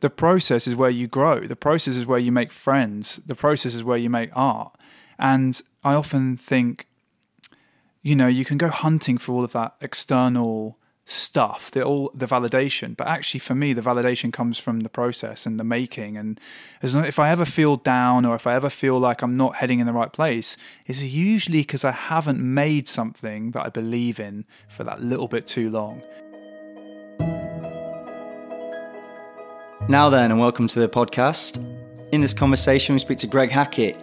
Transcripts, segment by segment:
the process is where you grow. The process is where you make friends. The process is where you make art. And I often think, you know, you can go hunting for all of that external stuff, the all the validation. But actually, for me, the validation comes from the process and the making. And as if I ever feel down or if I ever feel like I'm not heading in the right place, it's usually because I haven't made something that I believe in for that little bit too long. Now then, and welcome to the podcast. In this conversation, we speak to Greg Hackett,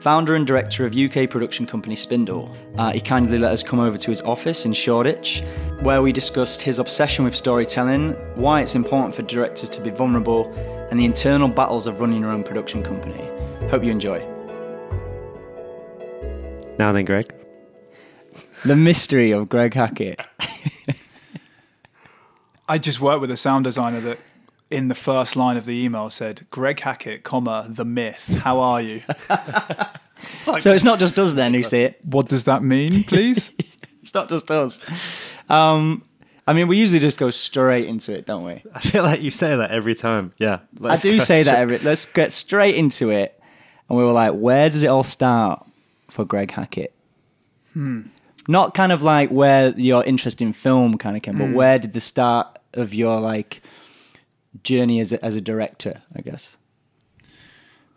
founder and director of UK production company Spindle. Uh, he kindly let us come over to his office in Shoreditch, where we discussed his obsession with storytelling, why it's important for directors to be vulnerable, and the internal battles of running your own production company. Hope you enjoy. Now then, Greg. The mystery of Greg Hackett. I just worked with a sound designer that in the first line of the email said, Greg Hackett, comma, the myth. How are you? it's like, so it's not just us then who see it. What does that mean, please? it's not just us. Um, I mean, we usually just go straight into it, don't we? I feel like you say that every time. Yeah. I do say that every. Let's get straight into it. And we were like, where does it all start for Greg Hackett? Hmm. Not kind of like where your interest in film kind of came, but hmm. where did the start of your like journey as a, as a director, I guess?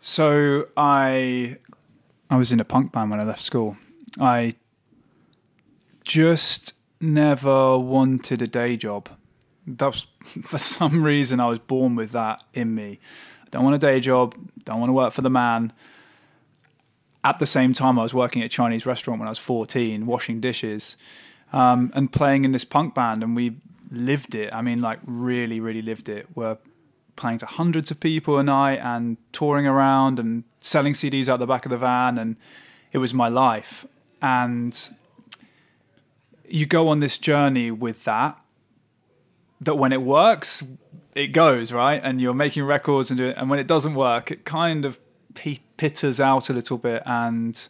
So I I was in a punk band when I left school. I just never wanted a day job. That was for some reason I was born with that in me. I don't want a day job. Don't want to work for the man. At the same time, I was working at a Chinese restaurant when I was 14, washing dishes, um, and playing in this punk band, and we lived it. I mean, like really, really lived it. We're playing to hundreds of people a night and touring around and selling CDs out the back of the van, and it was my life. And you go on this journey with that. That when it works, it goes right, and you're making records and doing. And when it doesn't work, it kind of pitters out a little bit and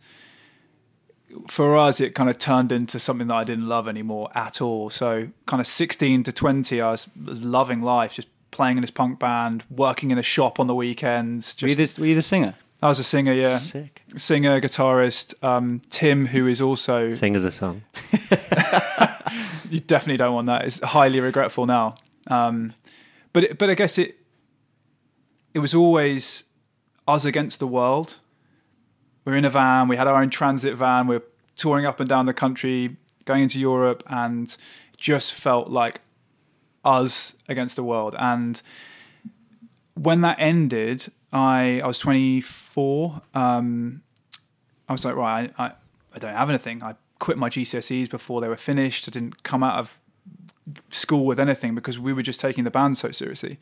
for us, it kind of turned into something that I didn't love anymore at all. So, kind of 16 to 20, I was, was loving life, just playing in this punk band, working in a shop on the weekends. Just, were, you the, were you the singer? I was a singer, yeah. Sick. Singer, guitarist. Um, Tim, who is also. Singers a song. you definitely don't want that. It's highly regretful now. Um, but, it, but I guess it, it was always us against the world we are in a van. We had our own transit van. We are touring up and down the country, going into Europe, and just felt like us against the world. And when that ended, I I was 24. Um, I was like, right, I, I, I don't have anything. I quit my GCSEs before they were finished. I didn't come out of school with anything because we were just taking the band so seriously.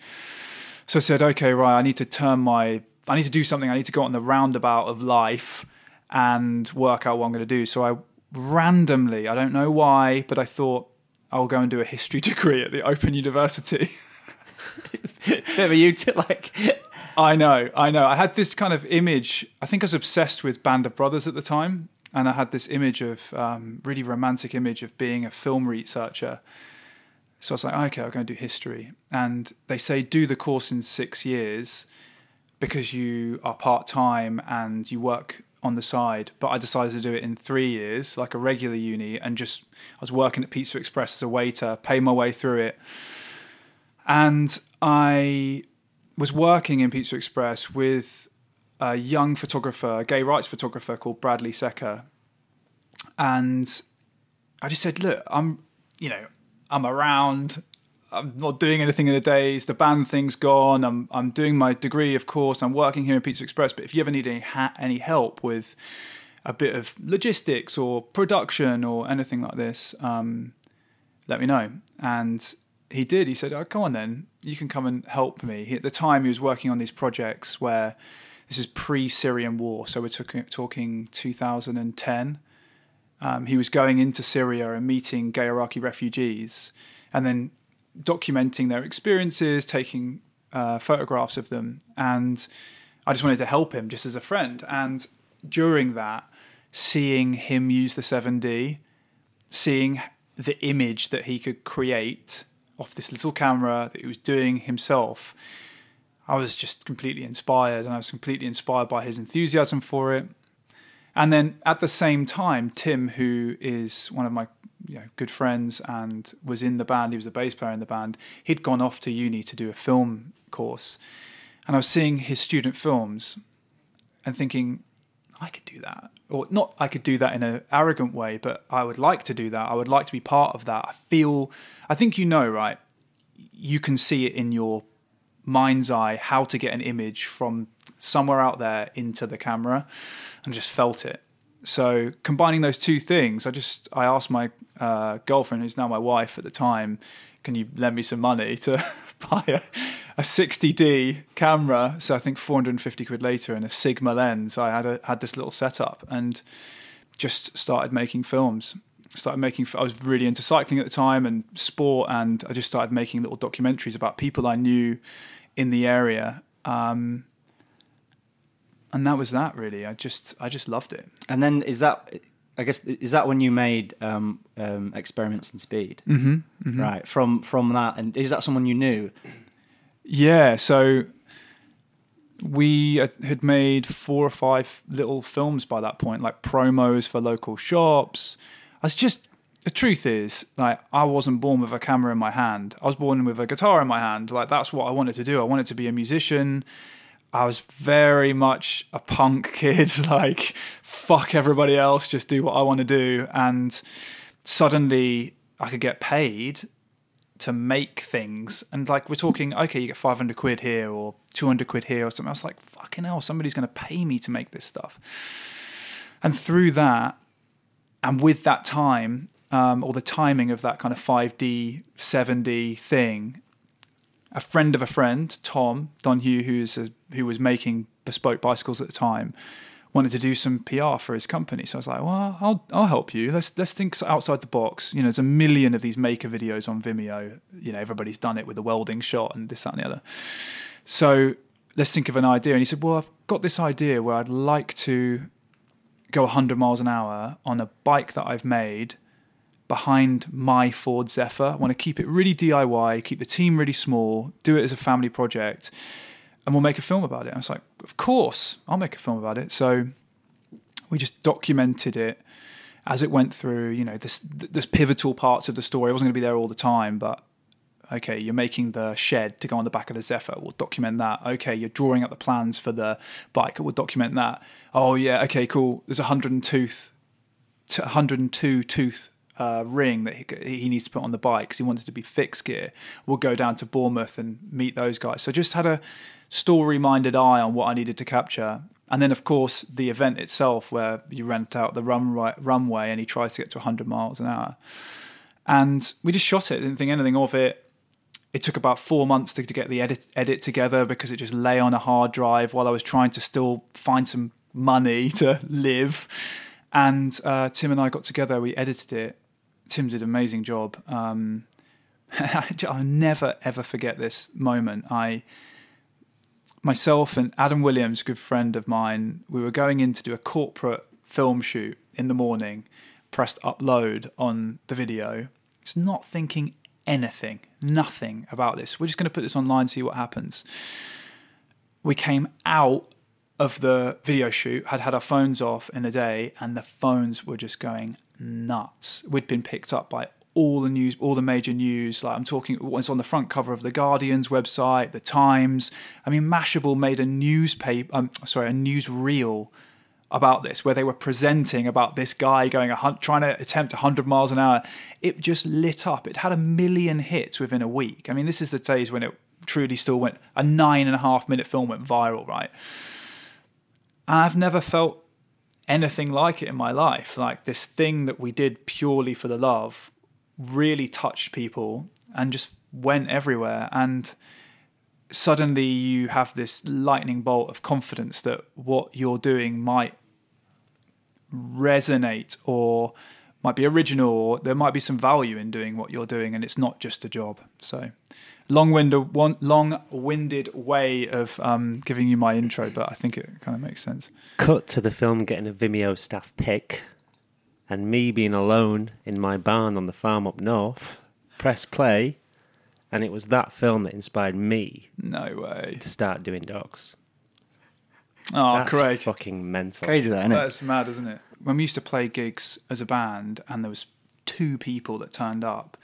So I said, okay, right, I need to turn my I need to do something. I need to go on the roundabout of life and work out what I'm going to do. So I randomly, I don't know why, but I thought I'll go and do a history degree at the Open University. Bit of a you like. I know, I know. I had this kind of image. I think I was obsessed with Band of Brothers at the time, and I had this image of um, really romantic image of being a film researcher. So I was like, okay, I'll go and do history. And they say do the course in six years because you are part time and you work on the side. But I decided to do it in three years, like a regular uni, and just I was working at Pizza Express as a waiter, pay my way through it. And I was working in Pizza Express with a young photographer, a gay rights photographer called Bradley Secker. And I just said, look, I'm, you know, I'm around. I'm not doing anything in the days. The band thing's gone. I'm I'm doing my degree, of course. I'm working here in Pizza Express. But if you ever need any ha- any help with a bit of logistics or production or anything like this, um, let me know. And he did. He said, "Oh, come on, then you can come and help me." He, at the time, he was working on these projects where this is pre-Syrian war, so we're talking, talking 2010. Um, he was going into Syria and meeting gay Iraqi refugees, and then documenting their experiences, taking uh, photographs of them, and I just wanted to help him just as a friend. And during that, seeing him use the 7D, seeing the image that he could create off this little camera that he was doing himself, I was just completely inspired, and I was completely inspired by his enthusiasm for it. And then at the same time, Tim, who is one of my you know, good friends and was in the band, he was a bass player in the band, he'd gone off to uni to do a film course. And I was seeing his student films and thinking, I could do that. Or not I could do that in an arrogant way, but I would like to do that. I would like to be part of that. I feel, I think you know, right? You can see it in your mind's eye how to get an image from somewhere out there into the camera and just felt it. So combining those two things, I just I asked my uh, girlfriend, who's now my wife at the time, can you lend me some money to buy a, a 60D camera? So I think 450 quid later and a Sigma lens. I had a, had this little setup and just started making films. Started making. I was really into cycling at the time and sport, and I just started making little documentaries about people I knew in the area. Um, and that was that really. I just I just loved it. And then is that I guess is that when you made um, um, experiments in speed? Mm-hmm, Right. From from that, and is that someone you knew? Yeah. So we had made four or five little films by that point, like promos for local shops. I was just the truth is, like, I wasn't born with a camera in my hand. I was born with a guitar in my hand. Like, that's what I wanted to do. I wanted to be a musician. I was very much a punk kid, like, fuck everybody else, just do what I want to do. And suddenly I could get paid to make things. And, like, we're talking, okay, you get 500 quid here or 200 quid here or something. I was like, fucking hell, somebody's going to pay me to make this stuff. And through that, and with that time, um, or the timing of that kind of 5D, 7D thing, a friend of a friend, Tom Donhou, who's a, who was making bespoke bicycles at the time, wanted to do some PR for his company. So I was like, well, I'll I'll help you. Let's let's think outside the box. You know, there's a million of these maker videos on Vimeo. You know, everybody's done it with a welding shot and this, that, and the other. So let's think of an idea. And he said, well, I've got this idea where I'd like to go 100 miles an hour on a bike that I've made behind my Ford Zephyr. I want to keep it really DIY, keep the team really small, do it as a family project, and we'll make a film about it. I was like, of course, I'll make a film about it. So we just documented it as it went through. You know, this this pivotal parts of the story. I wasn't going to be there all the time, but okay, you're making the shed to go on the back of the Zephyr. We'll document that. Okay, you're drawing up the plans for the bike. We'll document that. Oh yeah, okay, cool. There's a hundred and tooth, 102 tooth uh, ring that he, he needs to put on the bike because he wanted to be fixed gear. We'll go down to Bournemouth and meet those guys. So just had a story minded eye on what I needed to capture. And then, of course, the event itself where you rent out the runway, runway and he tries to get to 100 miles an hour. And we just shot it, didn't think anything of it. It took about four months to, to get the edit, edit together because it just lay on a hard drive while I was trying to still find some money to live. And uh, Tim and I got together, we edited it, Tim did an amazing job. Um, I'll never ever forget this moment. I, myself and Adam Williams, a good friend of mine, we were going in to do a corporate film shoot in the morning. Pressed upload on the video. It's not thinking anything, nothing about this. We're just going to put this online, see what happens. We came out of the video shoot, had had our phones off in a day, and the phones were just going nuts. We'd been picked up by all the news, all the major news. Like I'm talking, it's on the front cover of the Guardian's website, the Times. I mean, Mashable made a newspaper, um, sorry, a news reel about this, where they were presenting about this guy going a trying to attempt 100 miles an hour. It just lit up. It had a million hits within a week. I mean, this is the days when it truly still went. A nine and a half minute film went viral, right? And I've never felt anything like it in my life. Like this thing that we did purely for the love really touched people and just went everywhere. And suddenly you have this lightning bolt of confidence that what you're doing might resonate or might be original or there might be some value in doing what you're doing and it's not just a job. So long-winded, one, long-winded way of um, giving you my intro, but I think it kind of makes sense. Cut to the film getting a Vimeo staff pick, and me being alone in my barn on the farm up north. Press play, and it was that film that inspired me No way. to start doing docs. Oh, That's Craig. fucking mental. Crazy that, isn't it? That's mad, isn't it? When we used to play gigs as a band and there was two people that turned up,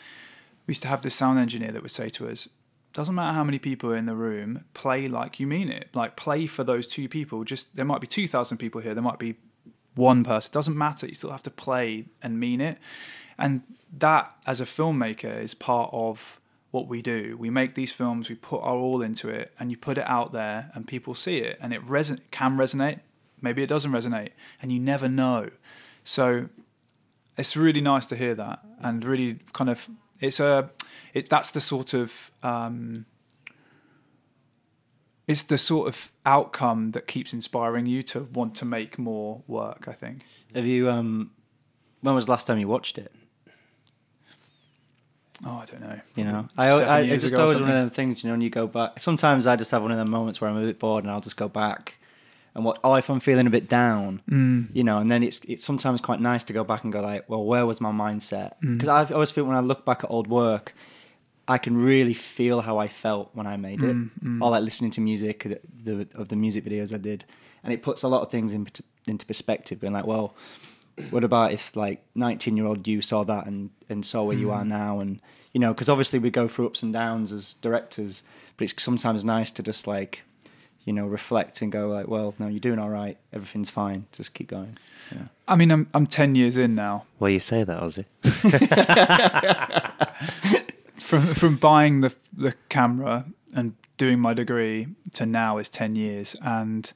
we used to have this sound engineer that would say to us, doesn't matter how many people are in the room, play like you mean it. Like play for those two people. Just there might be 2000 people here, there might be one person. It doesn't matter. You still have to play and mean it. And that as a filmmaker is part of what we do. We make these films, we put our all into it, and you put it out there, and people see it, and it reson- can resonate. Maybe it doesn't resonate, and you never know. So it's really nice to hear that, and really kind of it's a it that's the sort of um, it's the sort of outcome that keeps inspiring you to want to make more work. I think. Have you? Um, when was the last time you watched it? Oh, I don't know. You know, I, I, it's just always one of them things. You know, when you go back. Sometimes I just have one of them moments where I'm a bit bored, and I'll just go back and what. Oh, if I'm feeling a bit down, Mm. you know, and then it's it's sometimes quite nice to go back and go like, well, where was my mindset? Mm. Because I always feel when I look back at old work, I can really feel how I felt when I made it, Mm, or like listening to music of the, of the music videos I did, and it puts a lot of things in, into perspective. Being like, well, what about if like 19 year old you saw that and and saw where you Mm. are now, and you know, because obviously we go through ups and downs as directors, but it's sometimes nice to just like. You know, reflect and go like, well, no, you're doing all right. Everything's fine. Just keep going. You know? I mean, I'm I'm ten years in now. Well, you say that, Ozzy. from from buying the the camera and doing my degree to now is 10 years and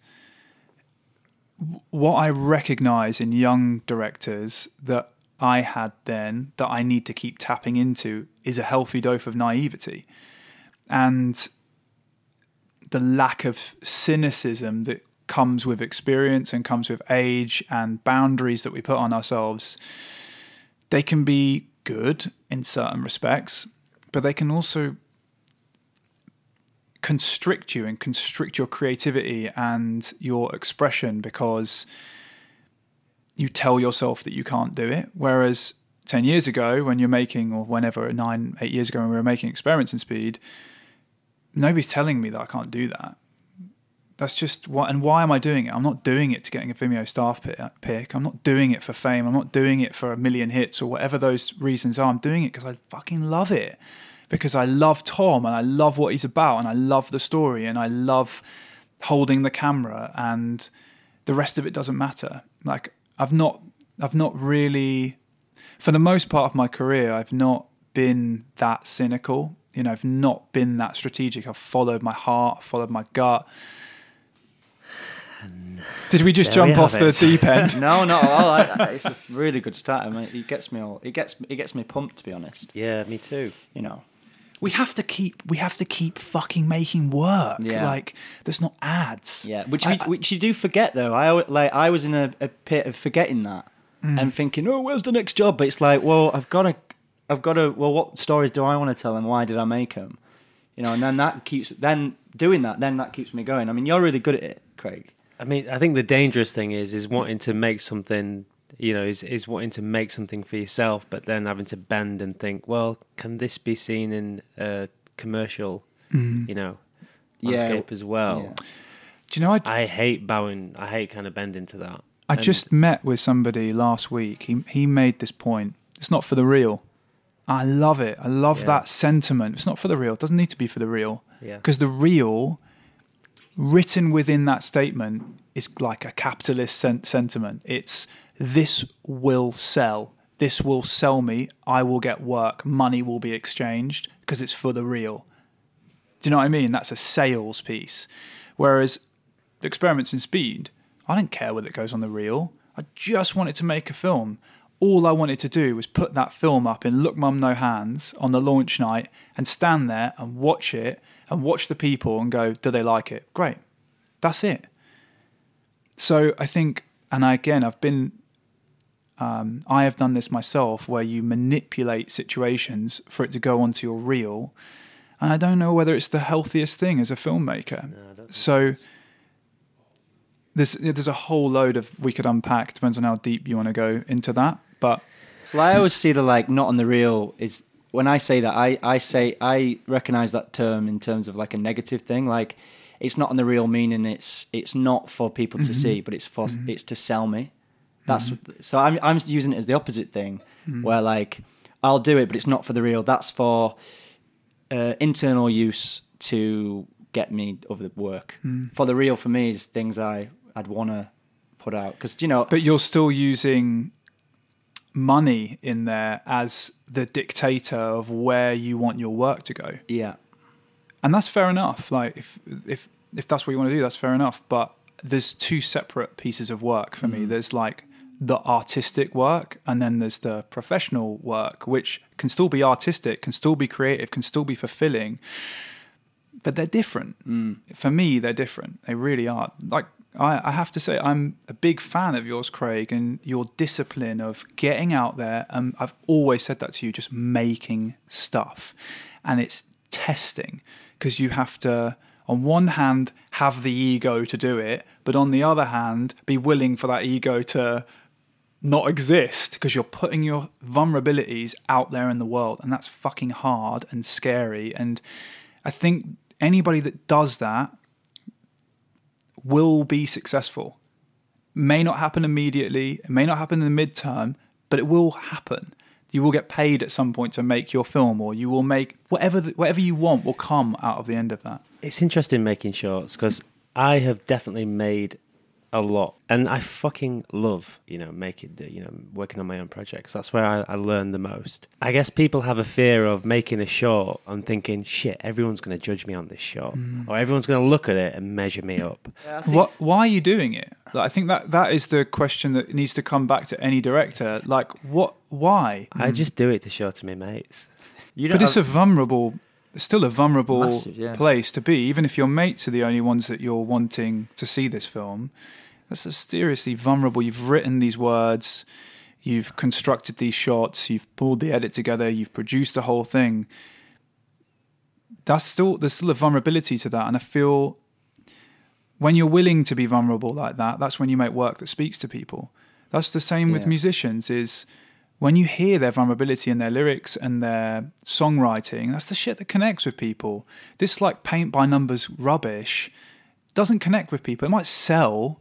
what I recognize in young directors that I had then that I need to keep tapping into is a healthy dose of naivety and the lack of cynicism that comes with experience and comes with age and boundaries that we put on ourselves they can be good in certain respects but they can also constrict you and constrict your creativity and your expression because you tell yourself that you can't do it. Whereas 10 years ago, when you're making, or whenever, nine, eight years ago, when we were making experiments in speed, nobody's telling me that I can't do that. That's just what, and why am I doing it? I'm not doing it to getting a Vimeo staff pick. I'm not doing it for fame. I'm not doing it for a million hits or whatever those reasons are. I'm doing it because I fucking love it. Because I love Tom and I love what he's about and I love the story and I love holding the camera and the rest of it doesn't matter. Like I've not, I've not really, for the most part of my career, I've not been that cynical. You know, I've not been that strategic. I've followed my heart, followed my gut. Did we just There we jump off have the it. deep end? No, not at all. I, I- it's a really good start. I mean, it gets me all. It gets it gets me pumped. To be honest, Yeah, me too. you know. we have to keep we have to keep fucking making work. Yeah. Like there's not ads. Yeah, which I- we, which you do forget though. I al- like I was in a, a pit of forgetting that Mm. and thinking, oh, where's the next job? But it's like, well, I've got to, I've got to. Well, what stories do I want to tell and why did I make them? You know, and then that keeps then doing that. Then that keeps me going. I mean, you're really good at it, Craig. I mean, I think the dangerous thing is is wanting to make something. You know, is is wanting to make something for yourself, but then having to bend and think, well, can this be seen in a commercial? Mm. You know, Yeah, landscape as well. yeah. Do you know I I hate bowing. I hate kind of bending to that. I And- just met with somebody last week. He he made this point. It's not for the reel. I love it. I love Yeah. that sentiment. It's not for the reel. It doesn't need to be for the reel. Yeah. Because the reel, written within that statement, is like a capitalist sen- sentiment. It's this will sell. This will sell me. I will get work. Money will be exchanged because it's for the reel. Do you know what I mean? That's a sales piece. Whereas experiments in speed, I don't care whether it goes on the reel. I just wanted to make a film. All I wanted to do was put that film up in Look Mum No Hands on the launch night and stand there and watch it and watch the people and go, do they like it? Great. That's it. So I think, and I, again, I've been, um, I have done this myself where you manipulate situations for it to go onto your reel. And I don't know whether it's the healthiest thing as a filmmaker. No, I don't think So there's there's a whole load of we could unpack. Depends on how deep you want to go into that. But Well, I always see the like not on the reel is when I say that, I, I say I recognize that term in terms of like a negative thing. Like it's not on the reel meaning. It's it's not for people to mm-hmm. see, but it's for mm-hmm. it's to sell me. Mm-hmm. That's so I'm I'm using it as the opposite thing, where like I'll do it, but it's not for the reel. That's for uh, internal use to get me over the work. Mm. For the reel, for me, is things I I'd want to put out because you know. But you're still using money in there as the dictator of where you want your work to go. yeah, and that's fair enough. Like if if if that's what you want to do, that's fair enough. But there's two separate pieces of work for me. Mm. There's like the artistic work, and then there's the professional work, which can still be artistic, can still be creative, can still be fulfilling, but they're different. Mm. For me, they're different. They really are. Like I, I have to say, I'm a big fan of yours, Craig, and your discipline of getting out there. And I've always said that to you, just making stuff, and it's testing because you have to on one hand have the ego to do it but on the other hand be willing for that ego to not exist because you're putting your vulnerabilities out there in the world and that's fucking hard and scary and i think anybody that does that will be successful. May not happen immediately it may not happen in the midterm but it will happen. You will get paid at some point to make your film or you will make whatever the, whatever you want will come out of the end of that. It's interesting making shorts because I have definitely made a lot, and I fucking love you know making the you know working on my own projects. That's where I, I learn the most. I guess people have a fear of making a short and thinking, shit, everyone's going to judge me on this short, mm. or everyone's going to look at it and measure me up. What? Why are you doing it? Like, I think that that is the question that needs to come back to any director. Like, what? Why? I mm. just do it to show to my mates. you But it's a vulnerable, still a vulnerable Massive, yeah. place to be. Even if your mates are the only ones that you're wanting to see this film, that's a seriously vulnerable. You've written these words, you've constructed these shots, you've pulled the edit together, you've produced the whole thing. That's still there's still a vulnerability to that, and I feel when you're willing to be vulnerable like that, that's when you make work that speaks to people. That's the same with musicians. Is when you hear their vulnerability in their lyrics and their songwriting, that's the shit that connects with people. This like paint by numbers rubbish doesn't connect with people. It might sell,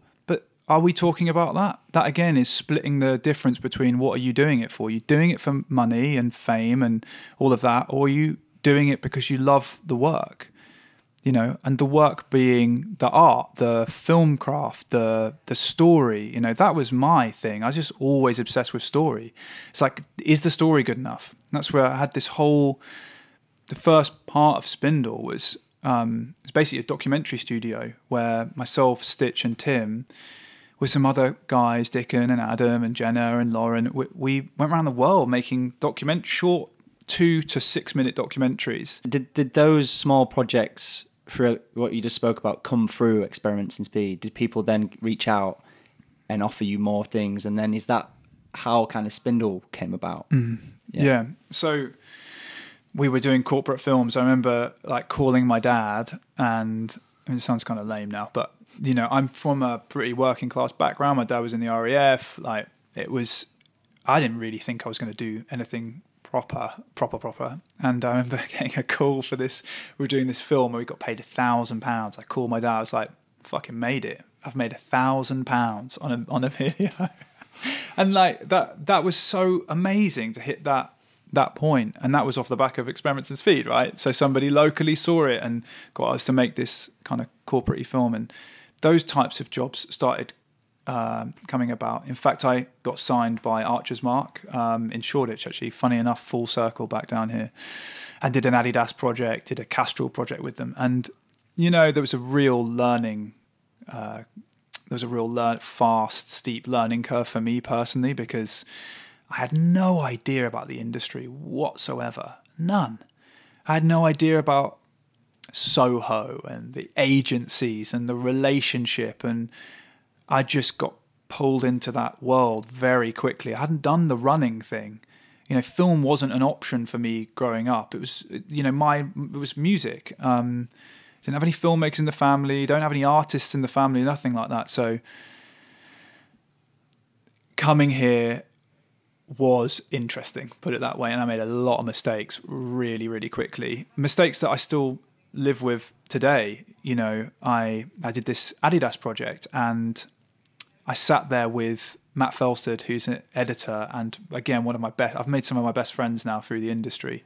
are we talking about that? That again is splitting the difference between what are you doing it for? Are you doing it for money and fame and all of that, or are you doing it because you love the work? you know, and the work being the art, the film craft, the the story, you know, that was my thing. I was just always obsessed with story. It's like, is the story good enough? And that's where I had this whole. The first part of Spindle was um, it was basically a documentary studio where myself, Stitch, and Tim, with some other guys, Dickon and Adam and Jenna and Lauren, we, we went around the world making document short two to six minute documentaries. Did did those small projects for what you just spoke about come through experiments in speed? Did people then reach out and offer you more things? And then is that how kind of Spindle came about? Mm-hmm. Yeah. So we were doing corporate films. I remember like calling my dad, and I mean, it sounds kind of lame now, but you know, I'm from a pretty working class background. My dad was in the RAF. Like it was, I didn't really think I was going to do anything proper, proper, proper. And I remember getting a call for this. We were doing this film where we got paid a thousand pounds. I called my dad. I was like, "Fucking made it! I've made a thousand pounds on a on a video." and like that that was so amazing to hit that that point and that was off the back of experiments in speed right so somebody locally saw it and got us to make this kind of corporate film and those types of jobs started um, coming about in fact i got signed by archer's mark um, in shoreditch actually funny enough full circle back down here and did an adidas project did a castrol project with them and you know there was a real learning uh, there was a real learn, fast, steep learning curve for me personally because I had no idea about the industry whatsoever. None. I had no idea about Soho and the agencies and the relationship, and I just got pulled into that world very quickly. I hadn't done the running thing. You know, film wasn't an option for me growing up. It was, you know, my it was music. Um, didn't have any filmmakers in the family, don't have any artists in the family, nothing like that. So coming here, was interesting, put it that way. And I made a lot of mistakes really, really quickly. Mistakes that I still live with today. You know, I I did this Adidas project and I sat there with Matt Felsted, who's an editor, and again one of my best. I've made some of my best friends now through the industry.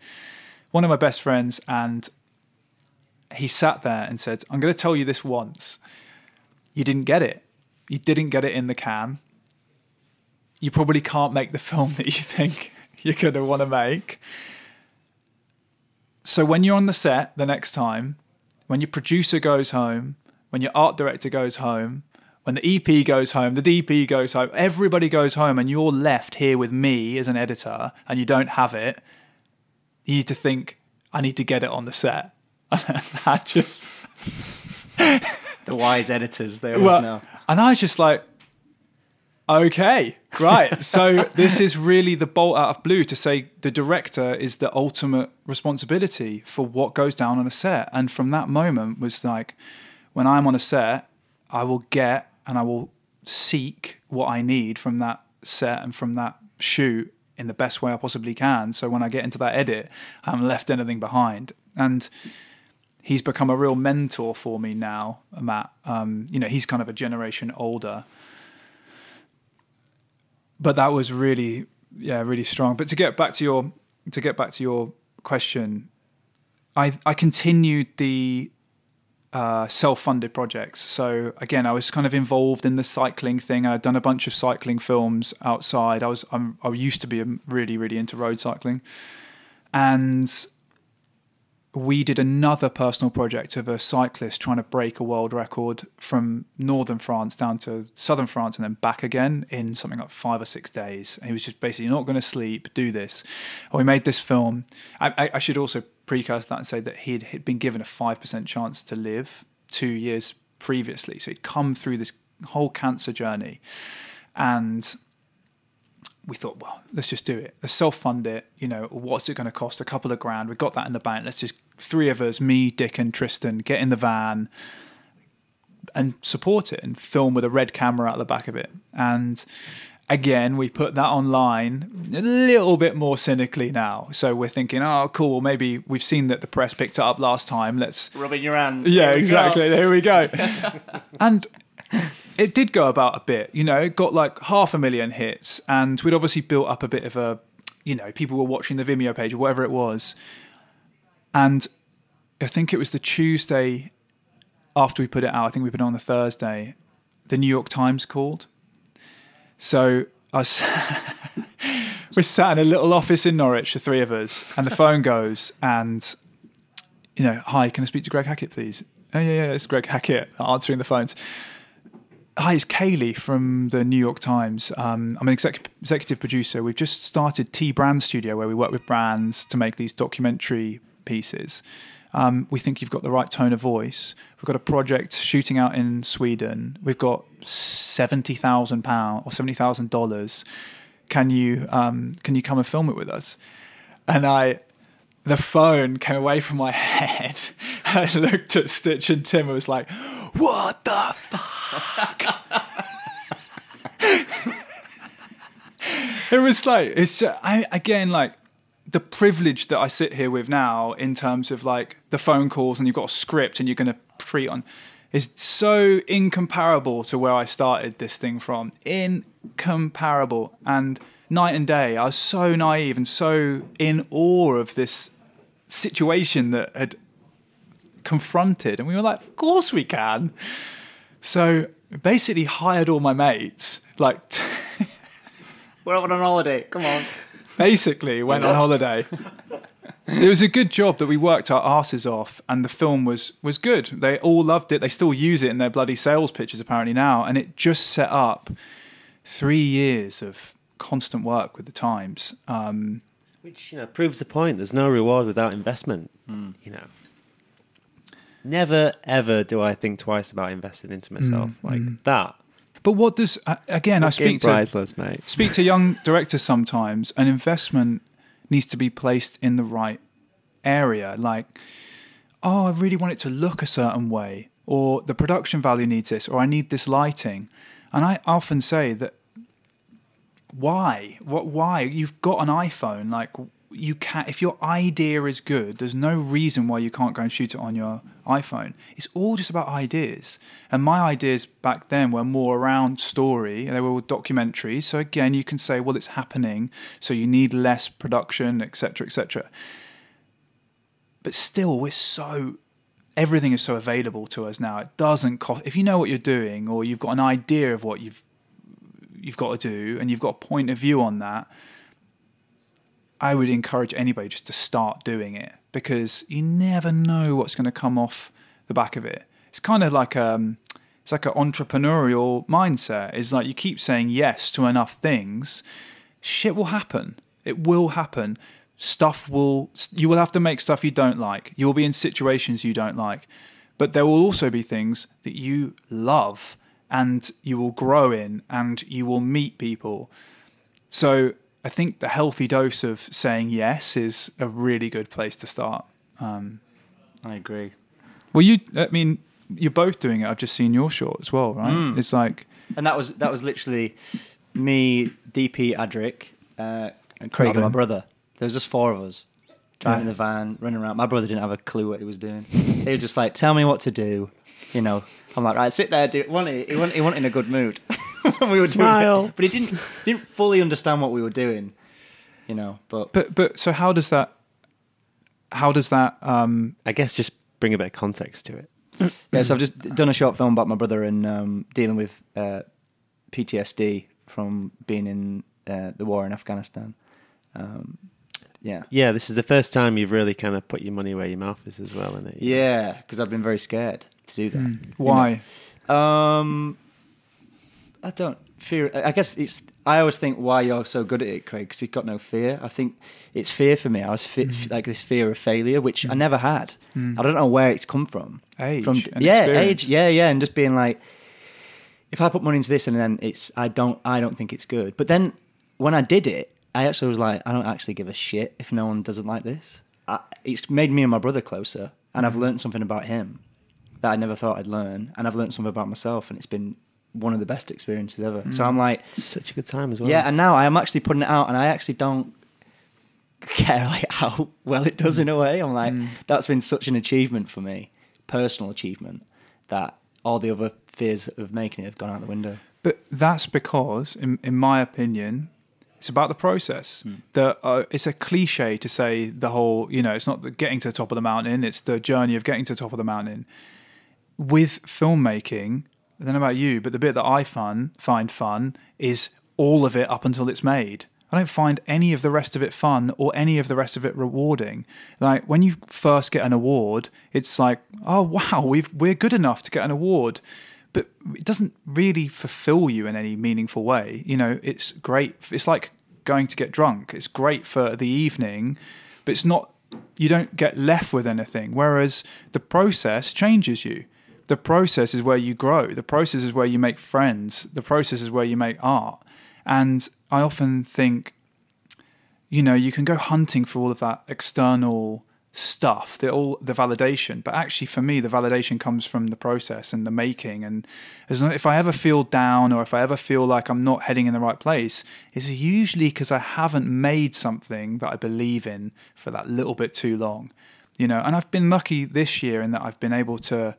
One of my best friends, and he sat there and said, "I'm going to tell you this once. You didn't get it. You didn't get it in the can. You probably can't make the film that you think you're going to want to make." So when you're on the set the next time, when your producer goes home, when your art director goes home, when the EP goes home, the DP goes home, everybody goes home, and you're left here with me as an editor, and you don't have it. You need to think, I need to get it on the set. And I just The wise editors, they always well, know. and I was just like, okay, right. so this is really the bolt out of blue to say the director is the ultimate responsibility for what goes down on a set. And from that moment was like, when I'm on a set, I will get and I will seek what I need from that set and from that shoot in the best way I possibly can. So when I get into that edit, I haven't left anything behind. And he's become a real mentor for me now, Matt. Um, you know, he's kind of a generation older. But that was really, yeah, really strong. But to get back to your to get back to your question, I I continued the uh, self-funded projects. So again, I was kind of involved in the cycling thing. I'd done a bunch of cycling films outside. I was I'm, I used to be really really into road cycling, and we did another personal project of a cyclist trying to break a world record from northern France down to southern France and then back again in something like five or six days. And he was just basically not going to sleep, do this. And we made this film. I, I, should also precast that and say that he'd, he'd been given a 5% chance to live two years previously. So he'd come through this whole cancer journey and we thought, well, let's just do it. Let's self fund it. You know, what's it going to cost? A couple of grand. We've got that in the bank. Let's just, three of us, me, Dick, and Tristan, get in the van and support it and film with a red camera out the back of it. And again, we put that online a little bit more cynically now. So we're thinking, oh, cool. Well, maybe we've seen that the press picked it up last time. Let's. Rubbing your hands. Yeah, There we exactly. go. There we go. and it did go about a bit. You know, it got like half a million hits, and we'd obviously built up a bit of a, you know, people were watching the Vimeo page or whatever it was. And I think it was the Tuesday after we put it out. I think we put it on the Thursday. The New York Times called. So I was. We're sat in a little office in Norwich, the three of us, and the phone goes, and you know, hi, can I speak to Greg Hackett, please? Oh yeah, yeah, it's Greg Hackett answering the phones. Hi, it's Kaylee from the New York Times. Um, I'm an exec- executive producer. We've just started T Brand Studio, where we work with brands to make these documentary pieces. Um, we think you've got the right tone of voice. We've got a project shooting out in Sweden. We've got seventy thousand pound or seventy thousand dollars. Can you um, can you come and film it with us? And I, the phone came away from my head. I looked at Stitch and Tim and was like, "What the fuck?" it was like it's I again like the privilege that I sit here with now in terms of like the phone calls and you've got a script and you're going to treat on is so incomparable to where I started this thing from. Incomparable. And night and day, I was so naive and so in awe of this situation that had confronted. And we were like, of course we can. So basically hired all my mates, like We're on holiday. Come on. basically went on holiday. It was a good job that we worked our asses off, and the film was was good. They all loved it. They still use it in their bloody sales pitches apparently now, and it just set up three years of constant work with the Times. Um, Which you know proves the point. There's no reward without investment. You know, never ever do I think twice about investing into myself like that. but what does uh, again? I speak to priceless, mate. speak to young directors sometimes. An investment needs to be placed in the right area. Like, oh, I really want it to look a certain way, or the production value needs this, or I need this lighting. And I often say that why? What? Why? You've got an iPhone. Like you can. If your idea is good, there's no reason why you can't go and shoot it on your iPhone. It's all just about ideas. And my ideas back then were more around story. They were all documentaries. So again, you can say, well, it's happening. So you need less production, etc., etc. But still, we're so everything is so available to us now. It doesn't cost if you know what you're doing or you've got an idea of what you've you've got to do and you've got a point of view on that. I would encourage anybody just to start doing it because you never know what's going to come off the back of it. It's kind of like um, it's like an entrepreneurial mindset. It's like you keep saying yes to enough things, shit will happen. It will happen. Stuff will you will have to make stuff you don't like. You will be in situations you don't like. But there will also be things that you love and you will grow in and you will meet people. So I think the healthy dose of saying yes is a really good place to start. Um, I agree. well, you, I mean, you're both doing it. I've just seen your short as well, right? It's like, And that was that was literally me, DP, Adric, uh, and Craig, my brother. There was just four of us driving the van, running around. My brother didn't have a clue what he was doing. he was just like, "Tell me what to do." You know, I'm like, "Right, sit there, do it." He wasn't, he wasn't in a good mood. So we were Smile. doing it, but he didn't didn't fully understand what we were doing. You know, but but but so how does that? How does that? Um, I guess just bring a bit of context to it. Yeah, so I've just done a short film about my brother and um, dealing with uh, PTSD from being in uh, the war in Afghanistan. Um, yeah. Yeah, this is the first time you've really kind of put your money where your mouth is as well, isn't it? Yeah, because I've been very scared to do that. why? Um, I don't fear. I guess it's. I always think why you're so good at it, Craig, because you've got no fear. I think it's fear for me. I was fe- mm. like this fear of failure, which I mm. never had. Mm. I don't know where it's come from. Age from yeah, experience. age, yeah, yeah, and just being like, if I put money into this and then it's, I don't, I don't think it's good. But then when I did it, I actually was like, I don't actually give a shit if no one doesn't like this. I, it's made me and my brother closer, and I've learned something about him that I never thought I'd learn, and I've learned something about myself, and it's been one of the best experiences ever. So mm. I'm like, such a good time as well. yeah, and now I am actually putting it out, and I actually don't care like how well it does mm. in a way. I'm like, mm. that's been such an achievement for me, personal achievement, that all the other fears of making it have gone out the window. But that's because, in, in my opinion, it's about the process. The uh, it's a cliche to say the whole, you know, it's not the getting to the top of the mountain; it's the journey of getting to the top of the mountain. With filmmaking, I don't know about you, but the bit that I fun find fun is all of it up until it's made. I don't find any of the rest of it fun or any of the rest of it rewarding. Like when you first get an award, it's like, oh wow, we've we're good enough to get an award but it doesn't really fulfill you in any meaningful way. You know, it's great. It's like going to get drunk. It's great for the evening, but it's not. You don't get left with anything. Whereas the process changes you. The process is where you grow. The process is where you make friends. The process is where you make art. And I often think, you know, you can go hunting for all of that external stuff, the all the validation. But actually, for me, the validation comes from the process and the making. And as if I ever feel down or if I ever feel like I'm not heading in the right place, it's usually because I haven't made something that I believe in for that little bit too long. You know, and I've been lucky this year in that I've been able to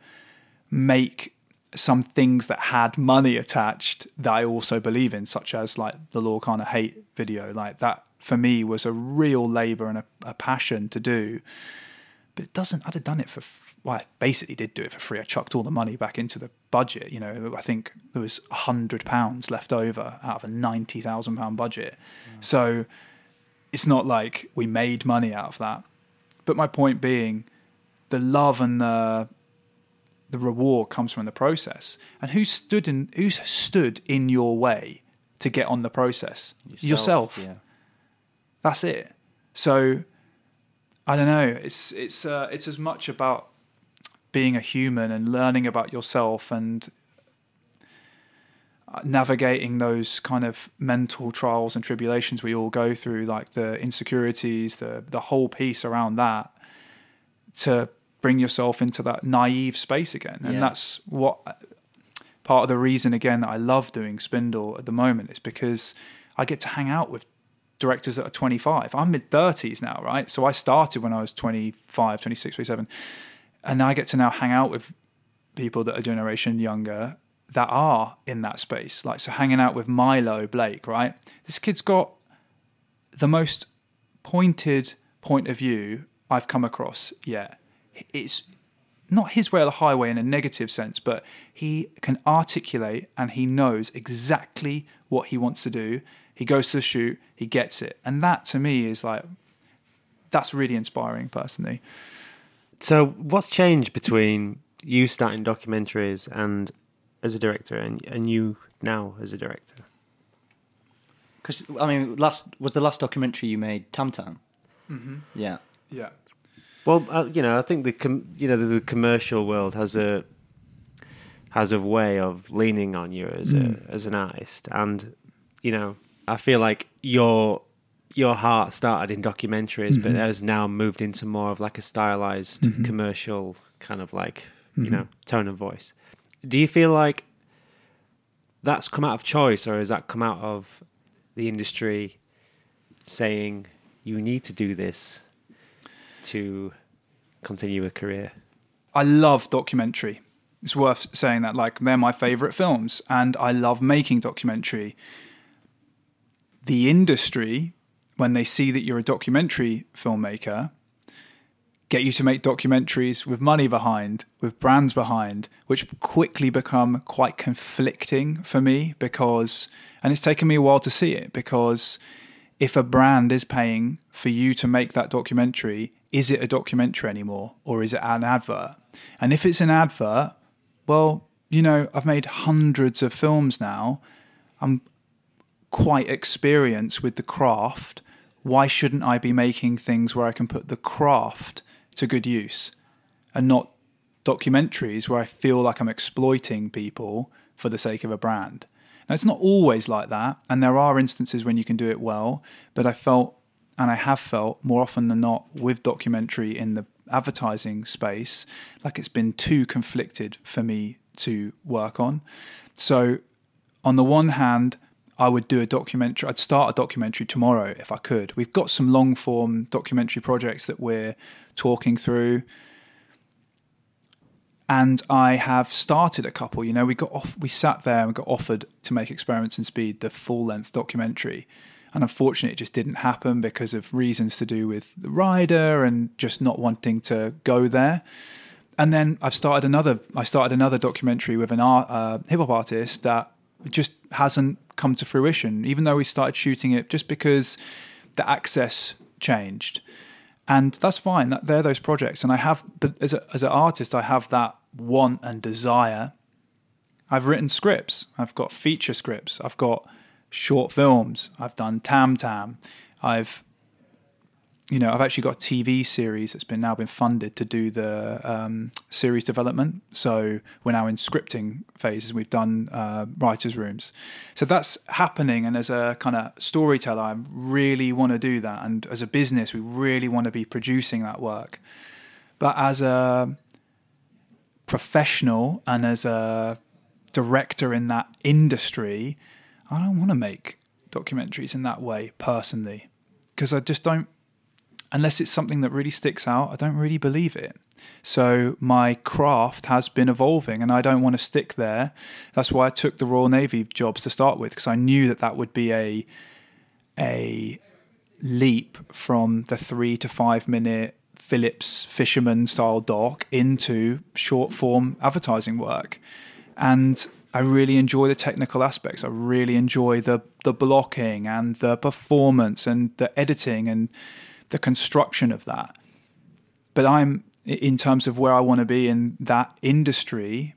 make some things that had money attached that I also believe in, such as like the Law Kind of Hate video. Like that for me was a real labor and a, a passion to do. But it doesn't, I'd have done it for, well, I basically did do it for free. I chucked all the money back into the budget. You know, I think there was a hundred pounds left over out of a ninety thousand pound budget. So it's not like we made money out of that. But my point being, the love and the the reward comes from the process. And who stood in who's stood in your way to get on the process? Yourself. Yeah. That's it. So I don't know. It's it's uh, it's as much about being a human and learning about yourself and uh, navigating those kind of mental trials and tribulations we all go through, like the insecurities, the the whole piece around that, to bring yourself into that naive space again. And Yeah. that's what part of the reason again that I love doing Spindle at the moment is because I get to hang out with directors that are 25. I'm mid 30s now, right? So I started when I was 25, 26, 27. And I get to now hang out with people that are generation younger that are in that space. Like, so hanging out with Milo Blake, right? This kid's got the most pointed point of view I've come across yet. It's not his way or the highway in a negative sense, but he can articulate and he knows exactly what he wants to do. He goes to the shoot, he gets it. And that to me is like, that's really inspiring personally. So, what's changed between you starting documentaries and as a director and, and you now as a director? Because I mean, last was the last documentary you made, Tam Tam. Mm-hmm. Yeah. Yeah. Well, uh, you know, I think the com- you know the, the commercial world has a has a way of leaning on you as Mm. a as an artist, and you know, I feel like your your heart started in documentaries, but Mhm. has now moved into more of like a stylized Mhm. commercial kind of like you Mhm. know tone of voice. Do you feel like that's come out of choice, or has that come out of the industry saying you need to do this to continue a career? I love documentary. It's worth saying that like they're my favorite films and I love making documentary. The industry when they see that you're a documentary filmmaker get you to make documentaries with money behind, with brands behind, which quickly become quite conflicting for me because and it's taken me a while to see it because if a brand is paying for you to make that documentary, is it a documentary anymore or is it an advert? And if it's an advert, well, you know, I've made hundreds of films now. I'm quite experienced with the craft. Why shouldn't I be making things where I can put the craft to good use and not documentaries where I feel like I'm exploiting people for the sake of a brand? Now, it's not always like that, and there are instances when you can do it well, but I felt, and I have felt more often than not with documentary in the advertising space, like it's been too conflicted for me to work on. So, on the one hand, I would do a documentary. I'd start a documentary tomorrow if I could. We've got some long form documentary projects that we're talking through. And I have started a couple. You know, we got off, we sat there and got offered to make Experiments in Speed, the full length documentary. And unfortunately, it just didn't happen because of reasons to do with the rider and just not wanting to go there. And then I've started another. I started another documentary with an art, uh, hip hop artist that just hasn't come to fruition, even though we started shooting it just because the access changed. And that's fine. That they're those projects, and I have. But as a, as an artist, I have that want and desire. I've written scripts. I've got feature scripts. I've got short films. I've done Tam Tam. I've, you know, I've actually got a TV series that's been now been funded to do the um, series development. So we're now in scripting phases. We've done uh, writers' rooms. So that's happening. And as a kind of storyteller, I really want to do that. And as a business, we really want to be producing that work. But as a professional and as a director in that industry, I don't want to make documentaries in that way personally because I just don't, unless it's something that really sticks out, I don't really believe it. So my craft has been evolving and I don't want to stick there. That's why I took the Royal Navy jobs to start with because I knew that that would be a a leap from the 3 to 5 minute Phillips fisherman style doc into short form advertising work. And I really enjoy the technical aspects. I really enjoy the the blocking and the performance and the editing and the construction of that. But I'm in terms of where I want to be in that industry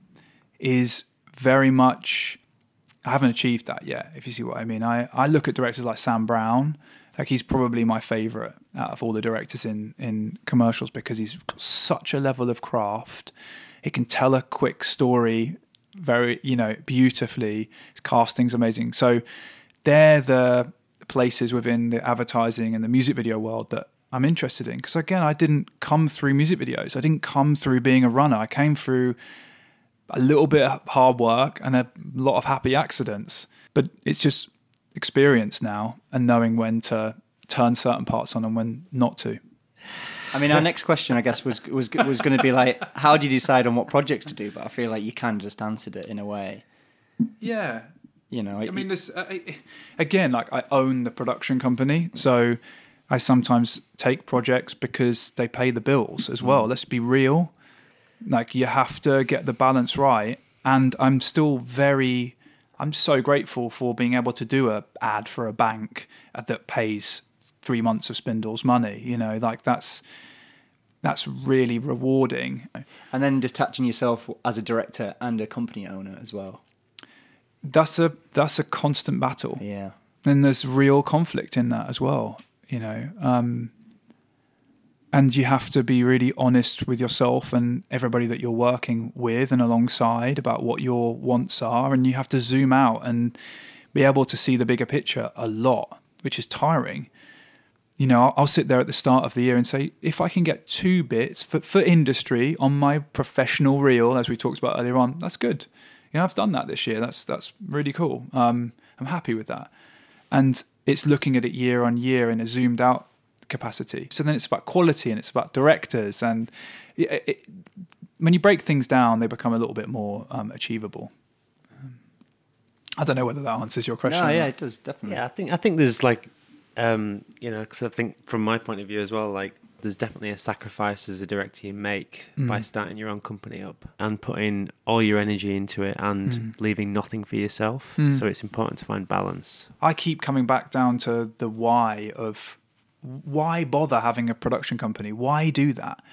is very much I haven't achieved that yet, if you see what I mean. I, I look at directors like Sam Brown, like he's probably my favorite out of all the directors in, in commercials because he's got such a level of craft. He can tell a quick story very, you know, beautifully. His casting's amazing. So they're the places within the advertising and the music video world that I'm interested in. Because again, I didn't come through music videos. I didn't come through being a runner. I came through a little bit of hard work and a lot of happy accidents. But it's just experience now and knowing when to turn certain parts on and when not to. I mean, our next question, I guess, was was was going to be like, how do you decide on what projects to do? But I feel like you kind of just answered it in a way. Yeah, You know, I mean, this uh, again, like I own the production company, so I sometimes take projects because they pay the bills as well. Let's be real; like you have to get the balance right. And I'm still very, I'm so grateful for being able to do a ad for a bank that pays three months of Spindle's money. You know, like that's that's really rewarding. and then detaching yourself as a director and a company owner as well. That's a that's a constant battle. Yeah. and there's real conflict in that as well you know um, and you have to be really honest with yourself and everybody that you're working with and alongside about what your wants are. And you have to zoom out and be able to see the bigger picture a lot which is tiring. You know I'll, sit there at the start of the year and say if i can get two bits for, for industry on my professional reel as we talked about earlier on that's good. You know i've done that this year. That's that's really cool. Um, i'm happy with that. And it's looking at it year on year in a zoomed out capacity. So then it's about quality and it's about directors, and it, it, when you break things down, they become a little bit more um, achievable. Um, I don't know whether that answers your question. No, yeah, it does definitely. Yeah, I think I think there's like, um, you know, because I think from my point of view as well, like there's definitely a sacrifice as a director you make by Mm. starting your own company up and putting all your energy into it and Mm. leaving nothing for yourself. Mm. So it's important to find balance. I keep coming back down to the why of why bother having a production company? Why do that?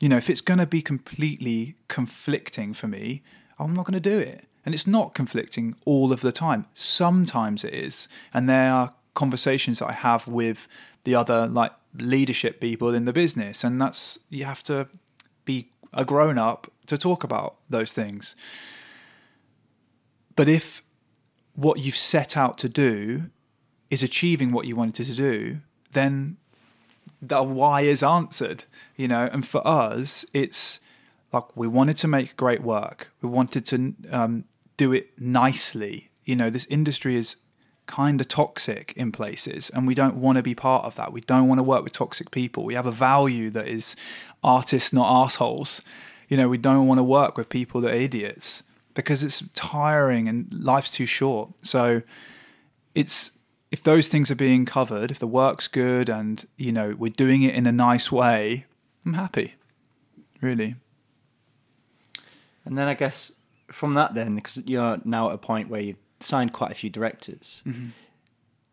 You know, if it's going to be completely conflicting for me, I'm not going to do it. And it's not conflicting all of the time. Sometimes it is. And there are conversations that I have with the other like leadership people in the business and that's you have to be a grown up to talk about those things. But if what you've set out to do is achieving what you wanted to do, then the why is answered, you know. And for us, it's like we wanted to make great work. We wanted to um, do it nicely. You know, this industry is kind of toxic in places, and we don't want to be part of that. We don't want to work with toxic people. We have a value that is artists, not assholes. You know, we don't want to work with people that are idiots because it's tiring and life's too short. So it's if those things are being covered, if the work's good and you know we're doing it in a nice way, I'm happy. Really. And then I guess from that, then because you're now at a point where you've signed quite a few directors,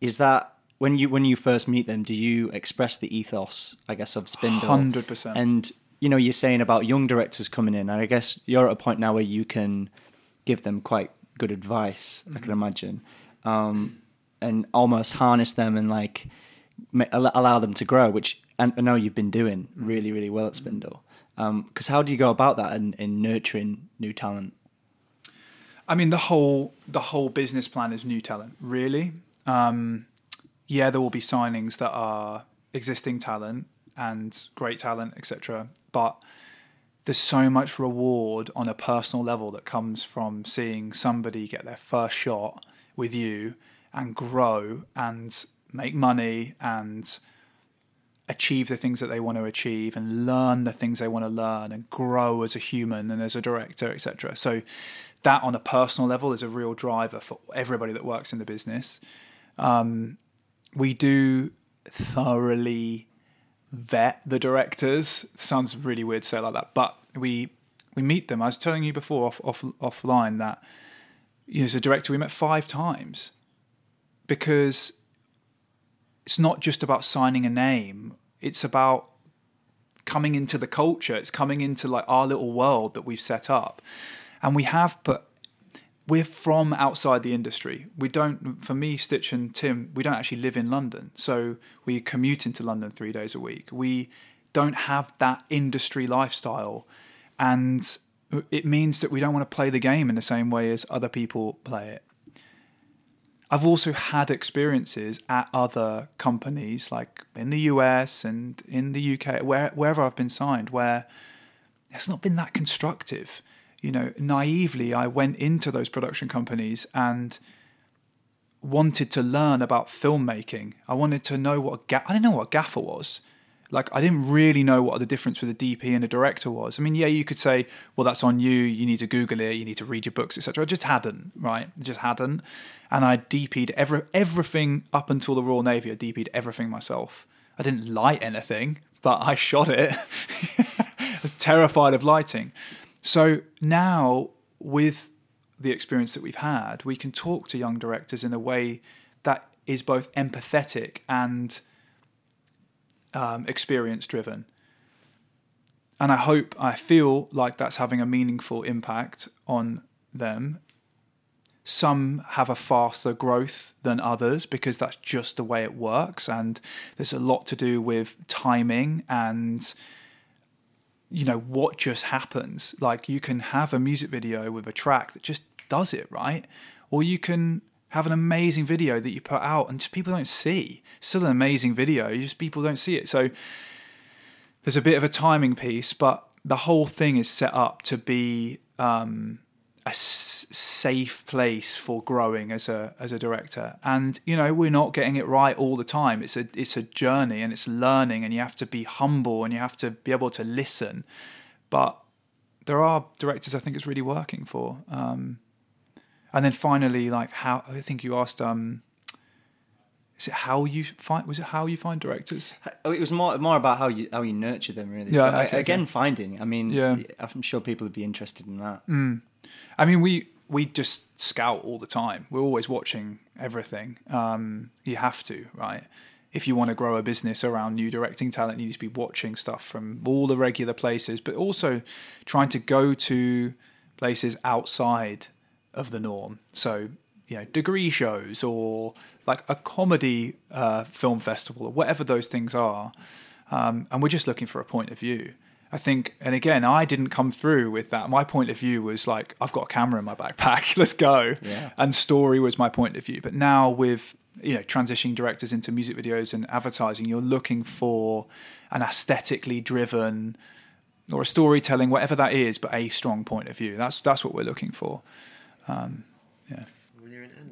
is that when you when you first meet them, do you express the ethos, I guess, of Spindle? Hundred percent. And you know, you're saying about young directors coming in, and I guess you're at a point now where you can give them quite good advice. I can imagine, um, and almost harness them and like allow them to grow, which I know you've been doing really, really well at Spindle. Because how do you go about that in, in nurturing new talent? I mean, the whole the whole business plan is new talent. Really, um, yeah, there will be signings that are existing talent and great talent, etc. But there's so much reward on a personal level that comes from seeing somebody get their first shot with you and grow and make money and achieve the things that they want to achieve and learn the things they want to learn and grow as a human and as a director etc so that on a personal level is a real driver for everybody that works in the business. Um, we do thoroughly vet the directors. Sounds really weird to say like that but we we meet them. I was telling you before off, off offline that you know, as a director we met five times because it's not just about signing a name it's about coming into the culture it's coming into like our little world that we've set up. And we have put we're from outside the industry. We don't for me stitch and tim we don't actually live in london. So we commute into london three days a week. We don't have that industry lifestyle. And it means that we don't want to play the game in the same way as other people play it I've also had experiences at other companies, like in the US and in the UK, where wherever I've been signed, where it's not been that constructive. You know, naively, I went into those production companies and wanted to learn about filmmaking. I wanted to know what a ga- I didn't know what a gaffer was. Like I didn't really know what the difference with a DP and a director was. I mean, yeah, you could say, well, that's on you. You need to Google it. You need to read your books, etc. I just hadn't, right? Just hadn't, and I DP'd every everything up until the Royal Navy. I DP'd everything myself. I didn't light anything, but I shot it. I was terrified of lighting. So now with the experience that we've had, we can talk to young directors in a way that is both empathetic and um, experience driven. And I hope, I feel like that's having a meaningful impact on them. Some have a faster growth than others because that's just the way it works. And there's a lot to do with timing and, you know, what just happens. Like you can have a music video with a track that just does it, right? Or you can have an amazing video that you put out and just people don't see. Still an amazing video, just people don't see it. So there's a bit of a timing piece, but the whole thing is set up to be um, a s- safe place for growing as a as a director. And you know, we're not getting it right all the time. It's a it's a journey and it's learning, and you have to be humble and you have to be able to listen. But there are directors I think it's really working for. Um, and then finally, like how I think you asked, um, is it how you find? Was it how you find directors? Oh, It was more more about how you how you nurture them, really. Yeah, okay, again, okay. finding. I mean, Yeah. I'm sure people would be interested in that. I mean, we we just scout all the time. We're always watching everything. Um, you have to, right? If you want to grow a business around new directing talent, you need to be watching stuff from all the regular places, but also trying to go to places outside of the norm. So, you know, degree shows or like a comedy uh, film festival or whatever those things are. Um, and we're just looking for a point of view. I think, and again, I didn't come through with that. My point of view was like, I've got a camera in my backpack, let's go. Yeah. And story was my point of view. But now with you know transitioning directors into music videos and advertising, you're looking for an aesthetically driven or a storytelling, whatever that is, but a strong point of view. That's that's what we're looking for. Um, yeah.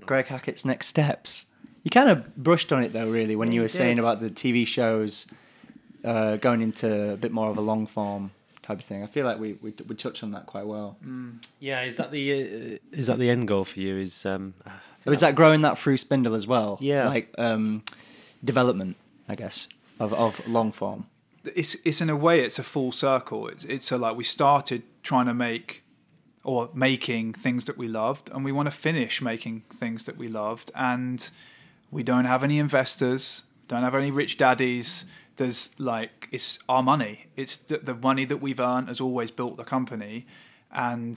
Greg Hackett's next steps. You kind of brushed on it though, really, when Yeah, you you were saying about the TV shows uh, going into a bit more of a long form type of thing. I feel like we we, we touched on that quite well. Yeah, is that the uh, is that the end goal for you? Is um, Is that growing that through Spindle as well? Yeah. like um, development, I guess, of of long form. it's it's in a way it's a full circle. It's it's a like we started trying to make or making things that we loved, and we want to finish making things that we loved, and we don't have any investors, don't have any rich daddies. There's like it's our money. It's the, the money that we've earned has always built the company, and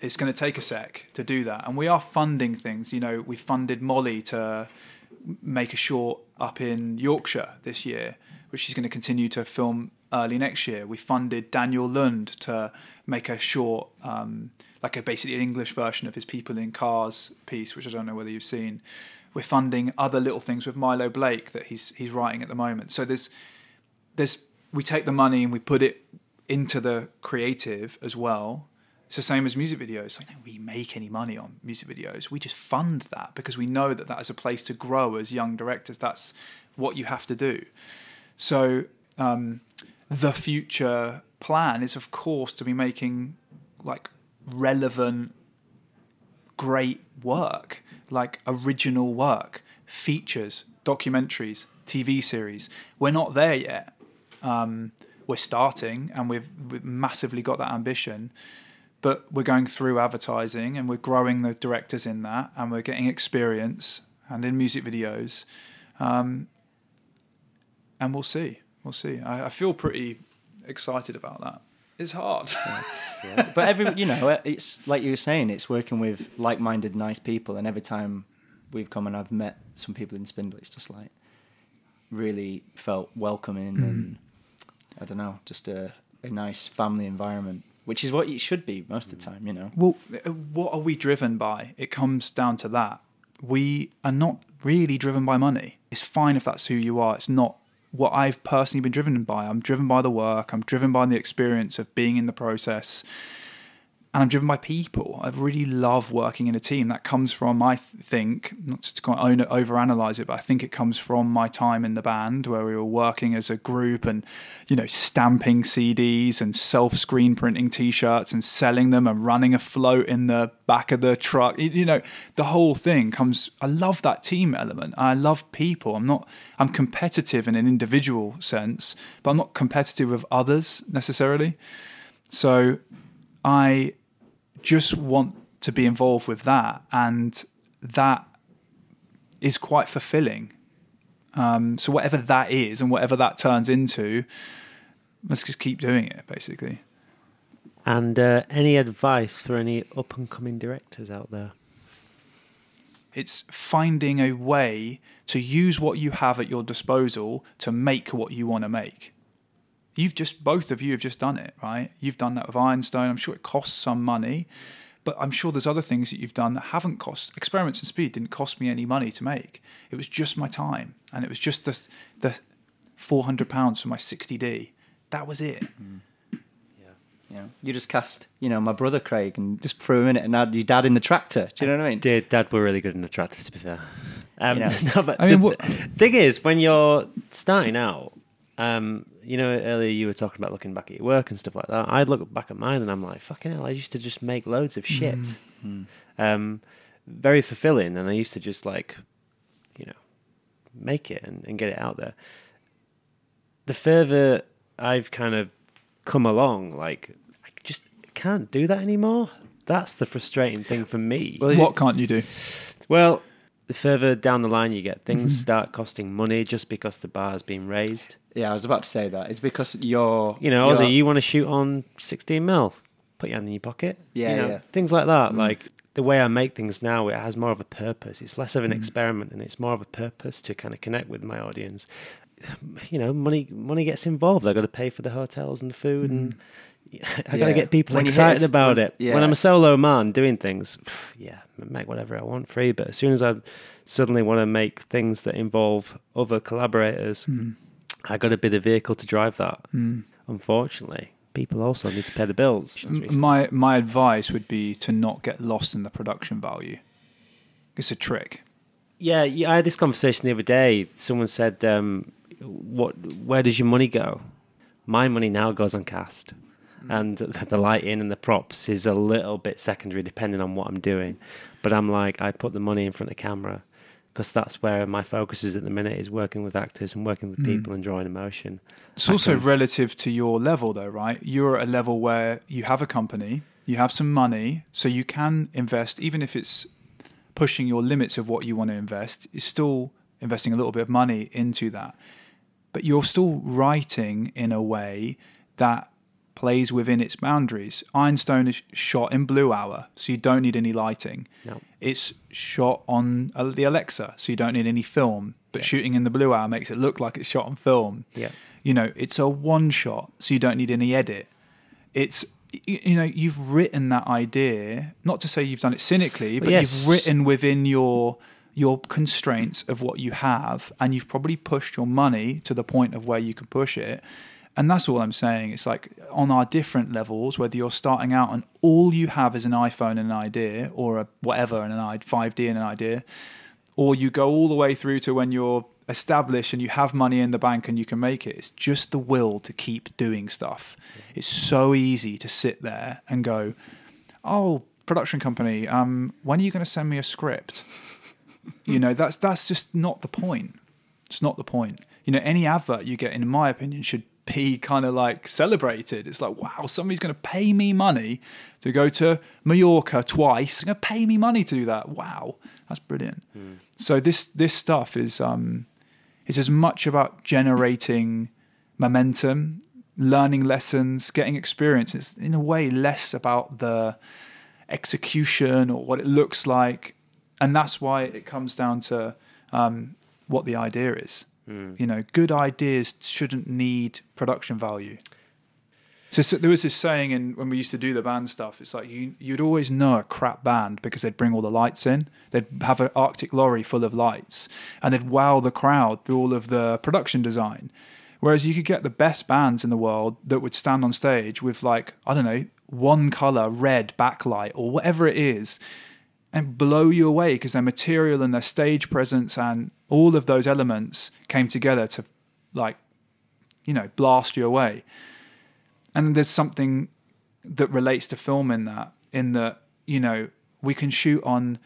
it's going to take a sec to do that. And we are funding things. You know, we funded Molly to make a short up in Yorkshire this year, which she's going to continue to film early next year. We funded Daniel Lund to make a short, um, like a basically an English version of his People in Cars piece, which I don't know whether you've seen. We're funding other little things with Milo Blake that he's he's writing at the moment. So there's there's we take the money and we put it into the creative as well. It's the same as music videos. Don't we make any money on music videos? We just fund that because we know that that is a place to grow as young directors. That's what you have to do. So um, the future plan is, of course, to be making like relevant, great work, like original work, features, documentaries, TV series. We're not there yet. Um, we're starting, and we've, we've massively got that ambition. But we're going through advertising, and we're growing the directors in that, and we're getting experience, and in music videos, um, and we'll see. We'll see. I, I feel pretty excited about that. It's hard. but every you know it's like you were saying it's working with like-minded nice people and every time we've come and i've met some people in spindle it's just like really felt welcoming and i don't know just a, a nice family environment which is what it should be most of the time you know Well, uh, what are we driven by? It comes down to that. We are not really driven by money. It's fine if that's who you are. It's not what I've personally been driven by. I'm driven by the work. I'm driven by the experience of being in the process. And I'm driven by people. I really love working in a team. That comes from, I think, not to kind of overanalyze it, but I think it comes from my time in the band where we were working as a group and, you know, stamping CDs and self screen printing t shirts and selling them and running a float in the back of the truck. You know, the whole thing comes, I love that team element. I love people. I'm not, I'm competitive in an individual sense, but I'm not competitive with others necessarily. So I just want to be involved with that, and that is quite fulfilling. Um, so whatever that is, and whatever that turns into, let's just keep doing it, basically. And uh, any advice for any up and coming directors out there? It's finding a way to use what you have at your disposal to make what you want to make. You've just both of you have just done it, right? You've done that with Ironstone. I'm sure it costs some money, but I'm sure there's other things that you've done that haven't cost. Experiments in Speed didn't cost me any money to make. It was just my time, and it was just the the 400 pounds for my 60D. That was it. Mm. Yeah, you just cast, you know, my brother Craig and just threw him in it, and had your dad in the tractor. Do you know what I mean? Did dad were really good in the tractor, to be fair. Um, you know? no, but I mean, the what... thing is, when you're starting out, um, you know, earlier you were talking about looking back at your work and stuff like that. I'd look back at mine and I'm like, fucking hell, I used to just make loads of shit. Mm. Um, very fulfilling. And I used to just like, you know, make it and, and get it out there. The further I've kind of come along, like, I just can't do that anymore. That's the frustrating thing for me. Well, what can't you do? Well, the further down the line you get, things start costing money just because the bar's been raised. Yeah, I was about to say that. It's because you're. You know, Ozzy, you want to shoot on 16 mil, put your hand in your pocket. Yeah, you know, yeah. Things like that. Mm. Like the way I make things now, it has more of a purpose. It's less of an mm. experiment and it's more of a purpose to kind of connect with my audience. You know, money money gets involved. I've got to pay for the hotels and the food mm. and. I got to get people when excited about it. When I'm a solo man doing things, yeah, make whatever I want free. But as soon as I suddenly want to make things that involve other collaborators, mm. I got to be the vehicle to drive that. Mm. Unfortunately, people also need to pay the bills. My my advice would be to not get lost in the production value. It's a trick. Yeah, yeah I had this conversation the other day. Someone said, um, "What? Where does your money go?" My money now goes on cast and the lighting and the props is a little bit secondary depending on what I'm doing. But I'm like, I put the money in front of the camera because that's where my focus is at the minute is working with actors and working with mm. people and drawing emotion. It's I also can... relative to your level, though, right? You're at a level where you have a company, you have some money, so you can invest, even if it's pushing your limits of what you want to invest. It's still investing a little bit of money into that, but you're still writing in a way that plays within its boundaries. Ironstone is shot in Blue Hour, so you don't need any lighting. No. It's shot on uh, the Alexa, so you don't need any film. But yeah. shooting in the Blue Hour makes it look like it's shot on film. Yeah. You know, it's a one shot, so you don't need any edit. It's you know, you've written that idea. Not to say you've done it cynically, but yes. you've written within your your constraints of what you have, and you've probably pushed your money to the point of where you can push it. And that's all I'm saying. It's like on our different levels, whether you're starting out and all you have is an iPhone and an idea, or a whatever and an 5D and an idea, or you go all the way through to when you're established and you have money in the bank and you can make it. It's just the will to keep doing stuff. It's so easy to sit there and go, "Oh, production company, um, when are you going to send me a script?" you know, that's that's just not the point. It's not the point. You know, any advert you get, in my opinion, should be kind of like celebrated. It's like, wow, somebody's going to pay me money to go to Mallorca twice. They're going to pay me money to do that. Wow, that's brilliant. Mm. So this this stuff is um, is as much about generating momentum, learning lessons, getting experience. It's in a way less about the execution or what it looks like, and that's why it comes down to um, what the idea is. Mm. You know, good ideas shouldn't need production value. So, so, there was this saying in when we used to do the band stuff. It's like you you'd always know a crap band because they'd bring all the lights in. They'd have an Arctic lorry full of lights, and they'd wow the crowd through all of the production design. Whereas you could get the best bands in the world that would stand on stage with like I don't know one color, red backlight, or whatever it is, and blow you away because their material and their stage presence and all of those elements came together to, like, you know, blast you away. And there's something that relates to film in that, in that, you know, we can shoot on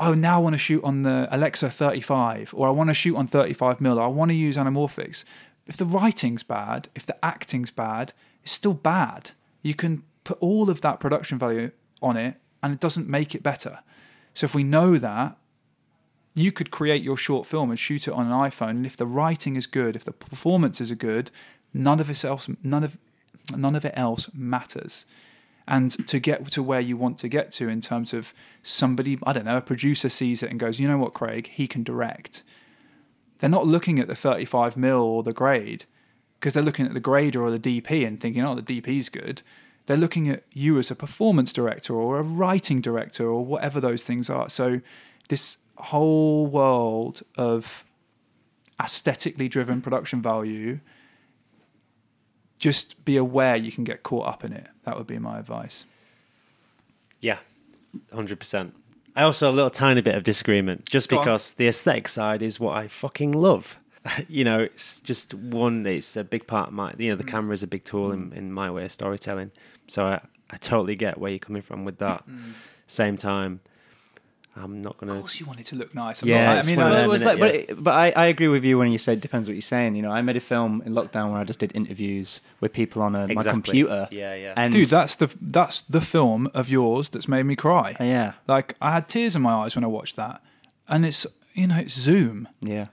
oh, now I want to shoot on the Alexa 35, or I want to shoot on 35 mil, or I want to use anamorphics. If the writing's bad, if the acting's bad, it's still bad. You can put all of that production value on it, and it doesn't make it better. So if we know that, you could create your short film and shoot it on an iPhone, and if the writing is good, if the performances are good, none of it else, none of none of it else matters and to get to where you want to get to in terms of somebody, I don't know, a producer sees it and goes, you know what, Craig, he can direct. They're not looking at the 35 mil or the grade because they're looking at the grader or the DP and thinking, oh, the DP's good. They're looking at you as a performance director or a writing director or whatever those things are. So, this whole world of aesthetically driven production value just be aware you can get caught up in it. That would be my advice. Yeah, hundred percent. I also a little tiny bit of disagreement, just Go on. because the aesthetic side is what I fucking love. you know, it's just one. It's a big part of my. You know, the camera is a big tool in, in my way of storytelling. So I, I totally get where you're coming from with that. Same time, I'm not gonna. Of course, you want it to look nice. I'm Yeah, not, I mean, one I- them, Well, it was innit? like- but, it- but I, I agree with you when you say it depends what you're saying. You know, I made a film in lockdown where I just did interviews with people on a, my computer. Yeah, yeah. And dude, that's the that's the film of yours that's made me cry. uh, yeah, Like I had tears in my eyes when I watched that, and it's you know it's Zoom. yeah.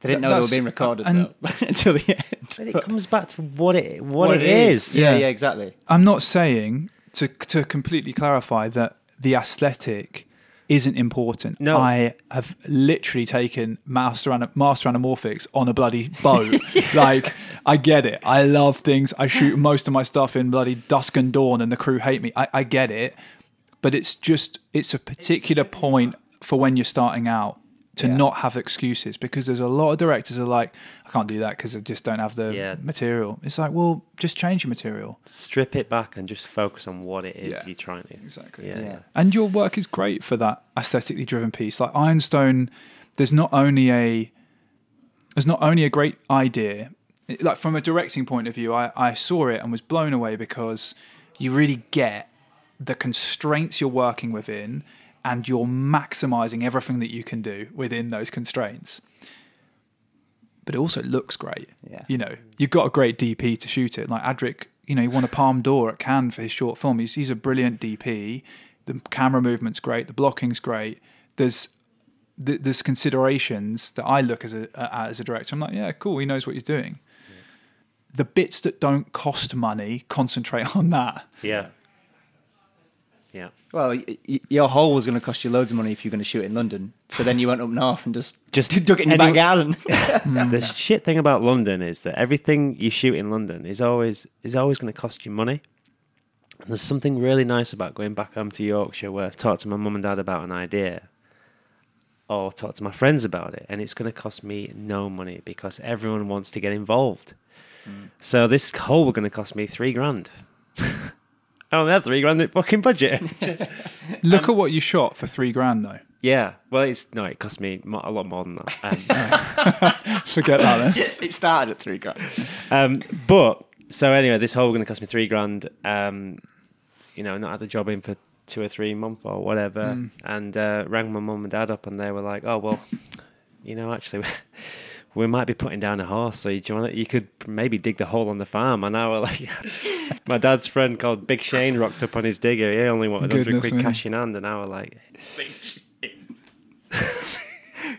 They didn't Th- know they were being recorded and- though, until the end. But it comes back to what it what, it is. Yeah, Yeah. yeah, exactly. I'm not saying to to completely clarify that the aesthetic isn't important. No. I have literally taken master Ana- master anamorphics on a bloody boat. like I get it. I love things. I shoot most of my stuff in bloody dusk and dawn, and the crew hate me. I, I get it, but it's just it's a particular point for when you're starting out to Yeah. not have excuses because there's a lot of directors are like I can't do that because I just don't have the Yeah. material. It's like well, just change your material. Strip it back and just focus on what it is Yeah. you're trying to. Exactly. Yeah. Yeah. And your work is great for that aesthetically driven piece. Like Ironstone, there's not only a there's not only a great idea. Like from a directing point of view, I, I saw it and was blown away because you really get the constraints you're working within and you're maximizing everything that you can do within those constraints. But it also looks great. Yeah. You know, you've got a great DP to shoot it. Like Adric, you know, he won a Palme d'Or at Cannes for his short film. He's, he's a brilliant DP. The camera movement's great. The blocking's great. There's th- there's considerations that I look as a uh, as a director. I'm like, yeah, cool. He knows what he's doing. The bits that don't cost money, concentrate on that. Yeah. Yeah. Well, y- y- your hole was going to cost you loads of money if you're going to shoot it in London. So then you went up north and just Just took it in your any- back garden. the shit thing about London is that everything you shoot in London is always is always going to cost you money. And there's something really nice about going back home to Yorkshire where I talk to my mum and dad about an idea or talk to my friends about it and it's going to cost me no money because everyone wants to get involved. Mm. So this hole was going to cost me three grand. I only had three grand in fucking budget. Look at what you shot for three grand, though. yeah, well, it's no, it cost me mo- a lot more than that. Um, Forget that. Then. it started at three grand. Um, but so anyway, this hole going to cost me three grand. Um, you know, not had a job in for two or three months or whatever, and uh, rang my mum and dad up, and they were like, "Oh well, you know, actually." We might be putting down a horse, so you, do you, want you could maybe dig the hole on the farm. And I was like, my dad's friend called Big Shane rocked up on his digger. He only wanted 100 Goodness quid me. cash in hand. And I was like,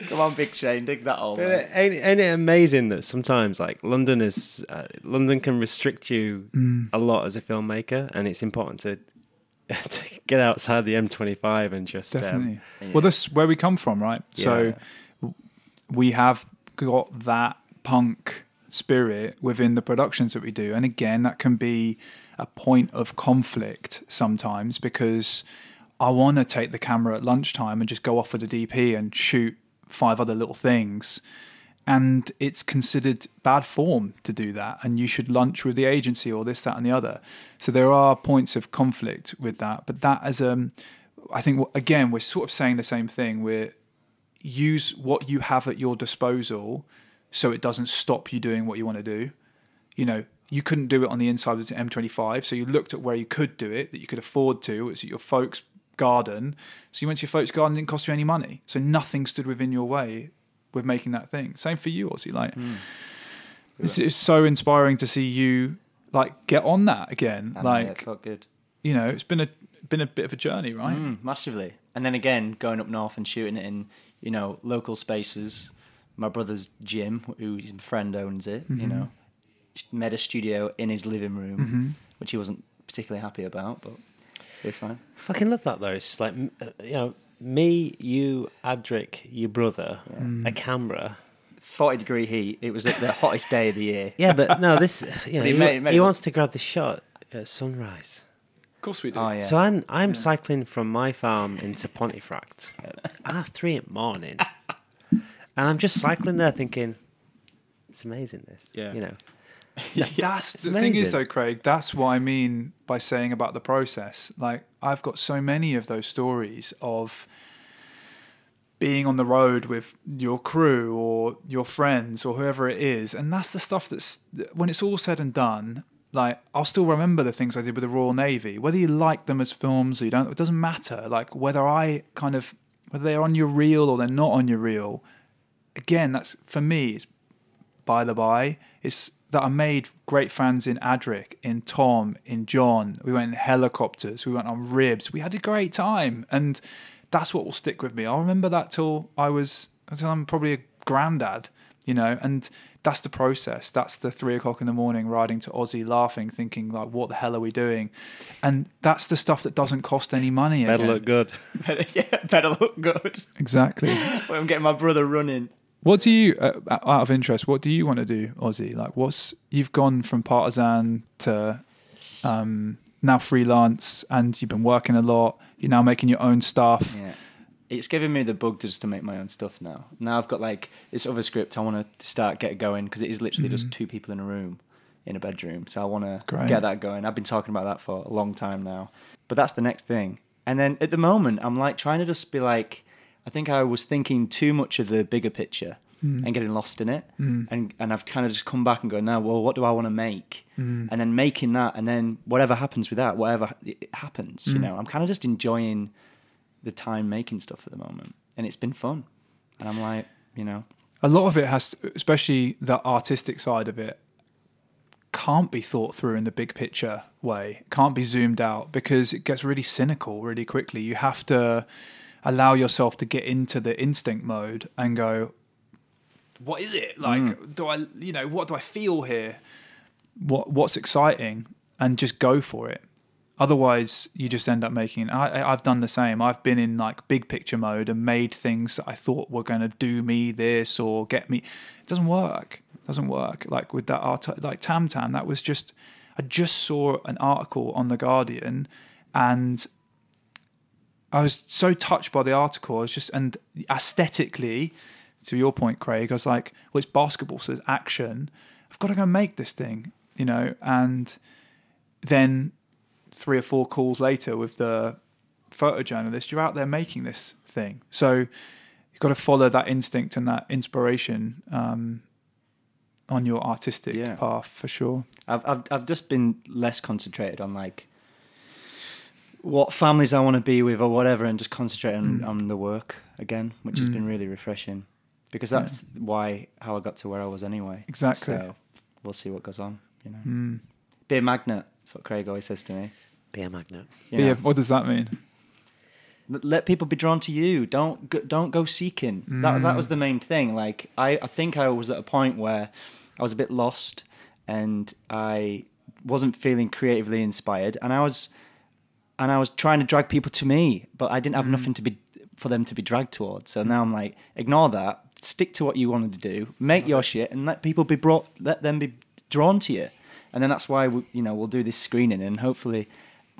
Come on, Big Shane, dig that hole. But man. ain't, ain't it amazing that sometimes like London is uh, London can restrict you Mm. a lot as a filmmaker, and it's important to, to get outside the M25 and just um, Definitely. Well, that's where we come from, right? So we have got that punk spirit within the productions that we do. And again, that can be a point of conflict sometimes because I want to take the camera at lunchtime and just go off with the DP and shoot five other little things. and it's considered bad form to do that and you should lunch with the agency or this that and the other so there are points of conflict with that but that as um i think again we're sort of saying the same thing we're use what you have at your disposal so it doesn't stop you doing what you want to do you know you couldn't do it on the inside of the m25 so you looked at where you could do it that you could afford to it's at your folks garden so you went to your folks garden it didn't cost you any money so nothing stood within your way with making that thing. Same for you, Ozzy. Like, Mm. it's, it's so inspiring to see you like get on that again. And, yeah, it like, felt good. you know, it's been a been a bit of a journey, right? Mm, massively. And then again, going up north and shooting it in, you know, local spaces. My brother's gym, who his friend owns it, you Mhm. know, made a studio in his living room, hmm which he wasn't particularly happy about, but it's fine. Fucking love that though. It's like uh, you know, me, you, Adric, your brother, Mm. a camera. 40 degree heat. It was the hottest day of the year. Yeah, but no, this you know, he he, made- made he wants to grab the shot at sunrise. Of course we do. Oh, yeah. So I'm I'm Yeah. cycling from my farm into Pontefract at half three in the morning, and I'm just cycling there thinking, it's amazing. This, Yeah. you know, That's It's the thing is though, Craig. That's what I mean by saying about the process. Like I've got so many of those stories of being on the road with your crew or your friends or whoever it is, and that's the stuff that's when it's all said and done. Like I'll still remember the things I did with the Royal Navy, whether you like them as films or you don't. It doesn't matter. Like whether I kind of whether they're on your reel or they're not on your reel. Again, that's for me. It's by the by, it's that I made great fans in Adric, in Tom, in John. We went in helicopters, we went on ribs. We had a great time, and that's what will stick with me. I'll remember that till I was until I'm probably a granddad, you know. And that's the process. That's the three o'clock in the morning riding to Ozzy, laughing, thinking like, "What the hell are we doing?" And that's the stuff that doesn't cost any money. better again. look good. better, yeah, better look good. exactly. When I'm getting my brother running. What do you, uh, out of interest, what do you want to do, Ozzy? Like, what's you've gone from Partizan to um, now freelance, and you've been working a lot. You're now making your own stuff. Yeah. It's giving me the bug to just to make my own stuff now. Now I've got like this other script I want to start get going because it is literally Mhm. just two people in a room, in a bedroom. So I want to get that going. I've been talking about that for a long time now. But that's the next thing. And then at the moment, I'm like trying to just be like, I think I was thinking too much of the bigger picture Mm. and getting lost in it. Mm. And and I've kind of just come back and go now. Well, what do I want to make? Mm. And then making that, and then whatever happens with that, whatever it happens, you Mm. know, I'm kind of just enjoying the time making stuff at the moment, and it's been fun. And I'm like, you know, A lot of it has, to, especially the artistic side of it, can't be thought through in the big picture way. Can't be zoomed out because it gets really cynical really quickly. You have to allow yourself to get into the instinct mode and go, what is it like? Mm. Do I, you know, what do I feel here? What what's exciting, and just go for it. Otherwise, you just end up making. I, I've done the same. I've been in like big picture mode and made things that I thought were going to do me this or get me. It doesn't work. It doesn't work. Like with that art, like Tam Tam, that was just. I just saw an article on the Guardian, and I was so touched by the article. I was just and aesthetically, to your point, Craig, I was like, well, it's basketball, so it's action. I've got to go make this thing, you know. And then three or four calls later with the photojournalist, you're out there making this thing. So you've got to follow that instinct and that inspiration um, on your artistic Yeah. path for sure. I've I've I've just been less concentrated on like what families I want to be with or whatever, and just concentrate on, Mm. on the work again, which has Mm. been really refreshing. Because Yeah. that's why how I got to where I was anyway. Exactly. So we'll see what goes on. You know, Mm. Be a magnet. That's what Craig always says to me. Be a magnet. You But yeah, what does that mean? let people be drawn to you. Don't go, don't go seeking. That that Mm. was the main thing. Like I, I think I was at a point where I was a bit lost and I wasn't feeling creatively inspired, and I was and I was trying to drag people to me, but I didn't have Mm. nothing to be for them to be dragged towards. So now I'm like, ignore that. Stick to what you wanted to do. Make your shit, and let people be brought. Let them be drawn to you. And then that's why we, you know we'll do this screening, and hopefully,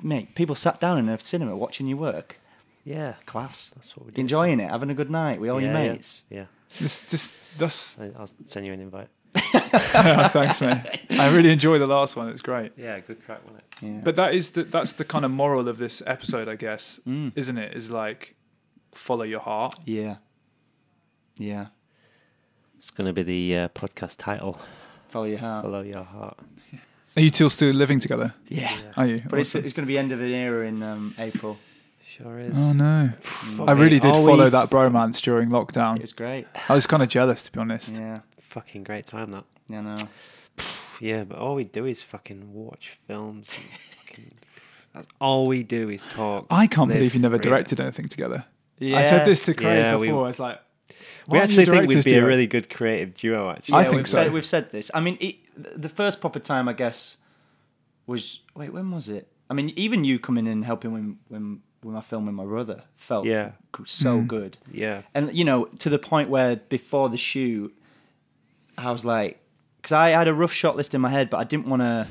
mate, people sat down in a cinema watching you work. Yeah, Class. that's what we do. Enjoying it, having a good night with all your Yeah, yeah, mates. Yeah, This, this, that's, I- I'll send you an invite. thanks, man. I really enjoyed the last one. It's great. Yeah, good crack, wasn't it? Yeah. But that is the that's the kind of moral of this episode, I guess, Mm. isn't it? Is like follow your heart. yeah. Yeah. It's going to be the uh, podcast title. Follow your heart. Follow your heart. Are you two still living together? Yeah. Are you? But it's, Awesome. it's going to be end of an era in um, April. Sure is. oh no, Fuck I me, really did are follow we- that bromance during lockdown. It was great. I was kind of jealous, to be honest. Yeah. Fucking great time that. Yeah, no. Yeah, but all we do is fucking watch films. And fucking, that's all we do is talk. I can't live, believe you never breathe. directed anything together. Yeah. I said this to Craig Yeah, we- before. I was like, We why actually think we'd be a really good creative duo. Actually, I Yeah, think we've so. Said, we've said this. I mean, it, the first proper time, I guess, was wait, when was it? I mean, even you coming in and helping when when when I filmed with my brother felt Yeah. so Mm. good, yeah, and you know, to the point where before the shoot, I was like, because I had a rough shot list in my head, but I didn't want to,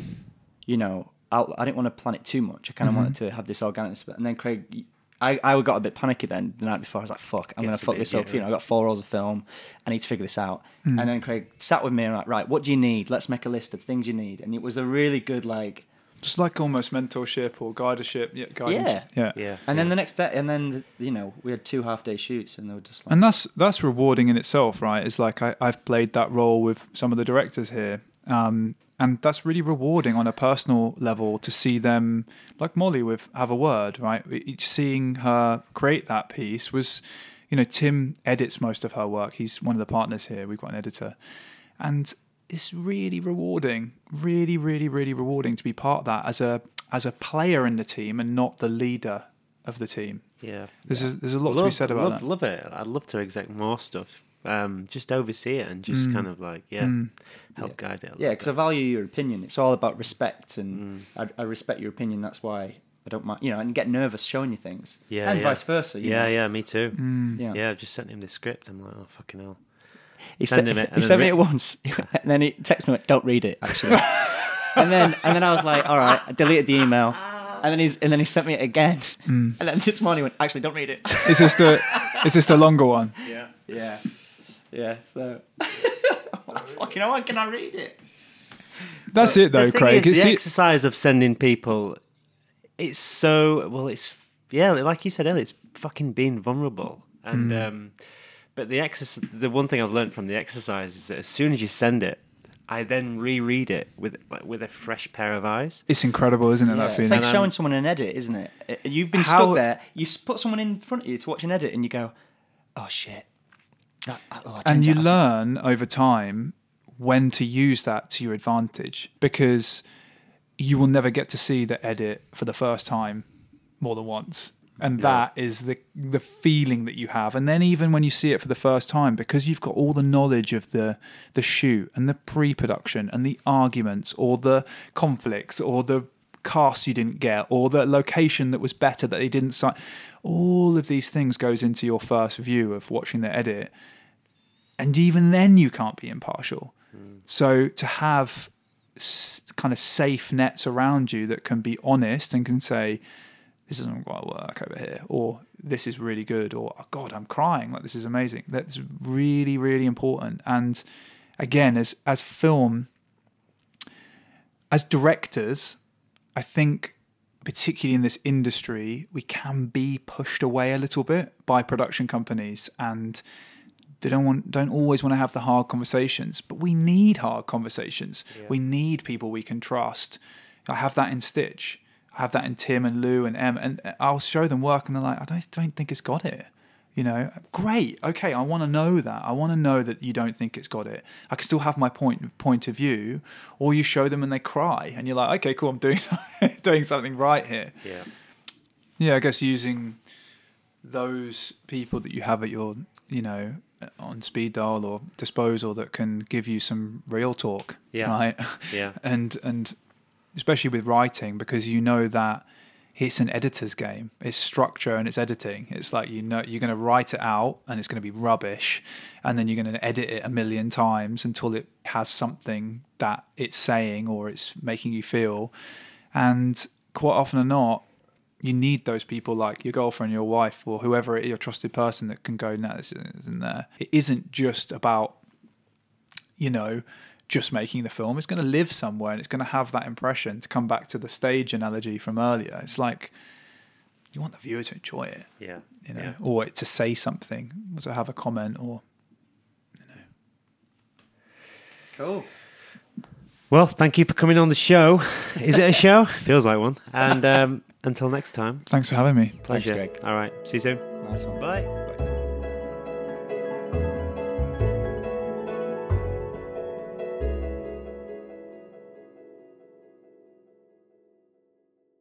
you know, out, I didn't want to plan it too much. I kind of Mm-hmm. wanted to have this organic, and then Greg. I, I got a bit panicky then the night before. I was like, "Fuck, I'm gonna fuck this up." yeah. You know, I got four rolls of film. I need to figure this out. Mm. And then Greg sat with me and like, right, what do you need? Let's make a list of things you need. And it was a really good like, Just like almost mentorship or guidership. Yeah, guidance. Yeah. yeah. yeah. and yeah. then the next day, and then you know, we had two half day shoots, and they were just like, And that's that's rewarding in itself, right? It's like I, I've played that role with some of the directors here, um, and that's really rewarding on a personal level to see them, like Molly with Have a Word, right? Each seeing her create that piece was, you know, Tim edits most of her work. He's one of the partners here. We've got an editor, and it's really rewarding, really, really, really rewarding to be part of that as a as a player in the team and not the leader of the team. yeah. There's a, there's a lot to be said about love, that. Love it. I'd love to exec more stuff. Um, just oversee it and just Mm. kind of like yeah, Mm. help guide it. a yeah, because I value your opinion. It's all about respect, and Mm. I, I respect your opinion. That's why I don't mind, you know, and get nervous showing you things, Yeah, and yeah. vice versa. you yeah, know. yeah, me too. Mm. yeah. Yeah, I've just sent him the script. I'm like, oh fucking hell. He sent, him it, he sent me it once, and then he texted me, like, "Don't read it." Actually, and then and then I was like, "All right," I deleted the email, and then he's and then he sent me it again, Mm. and then this morning he went, "Actually, don't read it." Is this the is this the longer one? yeah, yeah, yeah. So, fucking, how can I read it? That's it though, the Craig. Is, It's the it- exercise of sending people. It's so well. It's yeah, like you said earlier. It's fucking being vulnerable, and Mm. um, but the exercise. The one thing I've learned from the exercise is that as soon as you send it, I then reread it with like, with a fresh pair of eyes. it's incredible, isn't it? Yeah, that it's like And, showing someone an edit, isn't it? Uh, You've been How- stuck there. You put someone in front of you to watch an edit, and you go, "Oh shit!" Oh, I and you learn over time when to use that to your advantage because you will never get to see the edit for the first time more than once. And Yeah. that is the the feeling that you have. And then even when you see it for the first time because you've got all the knowledge of the the shoot and the pre-production and the arguments or the conflicts or the cast you didn't get or the location that was better that they didn't sign all of these things goes into your first view of watching the edit. And even then you can't be impartial. Hmm. So to have s- kind of safe nets around you that can be honest and can say this doesn't quite work over here or this is really good or oh god i'm crying like this is amazing that's really really important. And again as as film as directors i think particularly in this industry we can be pushed away a little bit by production companies and they don't want don't always want to have the hard conversations but we need hard conversations. Yeah. we need people we can trust. I have that in stitch. I have that in tim and lou and em and i'll show them work and they're like i don't, don't think it's got it you know great okay i want to know that i want to know that you don't think it's got it i can still have my point point of view or you show them and they cry and you're like okay cool i'm doing something, doing something right here Yeah. yeah, I guess using those people that you have at your, you know, uh, on speed dial or disposal that can give you some real talk, Yeah. right? Yeah. and and especially with writing because you know that it's an editor's game. It's structure and it's editing. It's like you know you're going to write it out and it's going to be rubbish, and then you're going to edit it a million times until it has something that it's saying or it's making you feel. And quite often or not, you need those people like your girlfriend, your wife, or whoever your trusted person that can go, no, this isn't there. It isn't just about, you know, just making the film. It's going to live somewhere and it's going to have that impression. To come back to the stage analogy from earlier, it's like you want the viewer to enjoy it, Yeah. you know, Yeah. or to say something, or to have a comment, or you know. Cool. Well, thank you for coming on the show. Is it a show? Feels like one. And um, until next time, thanks for having me. pleasure. Greg. All right. See you soon. Nice one. Bye. Bye.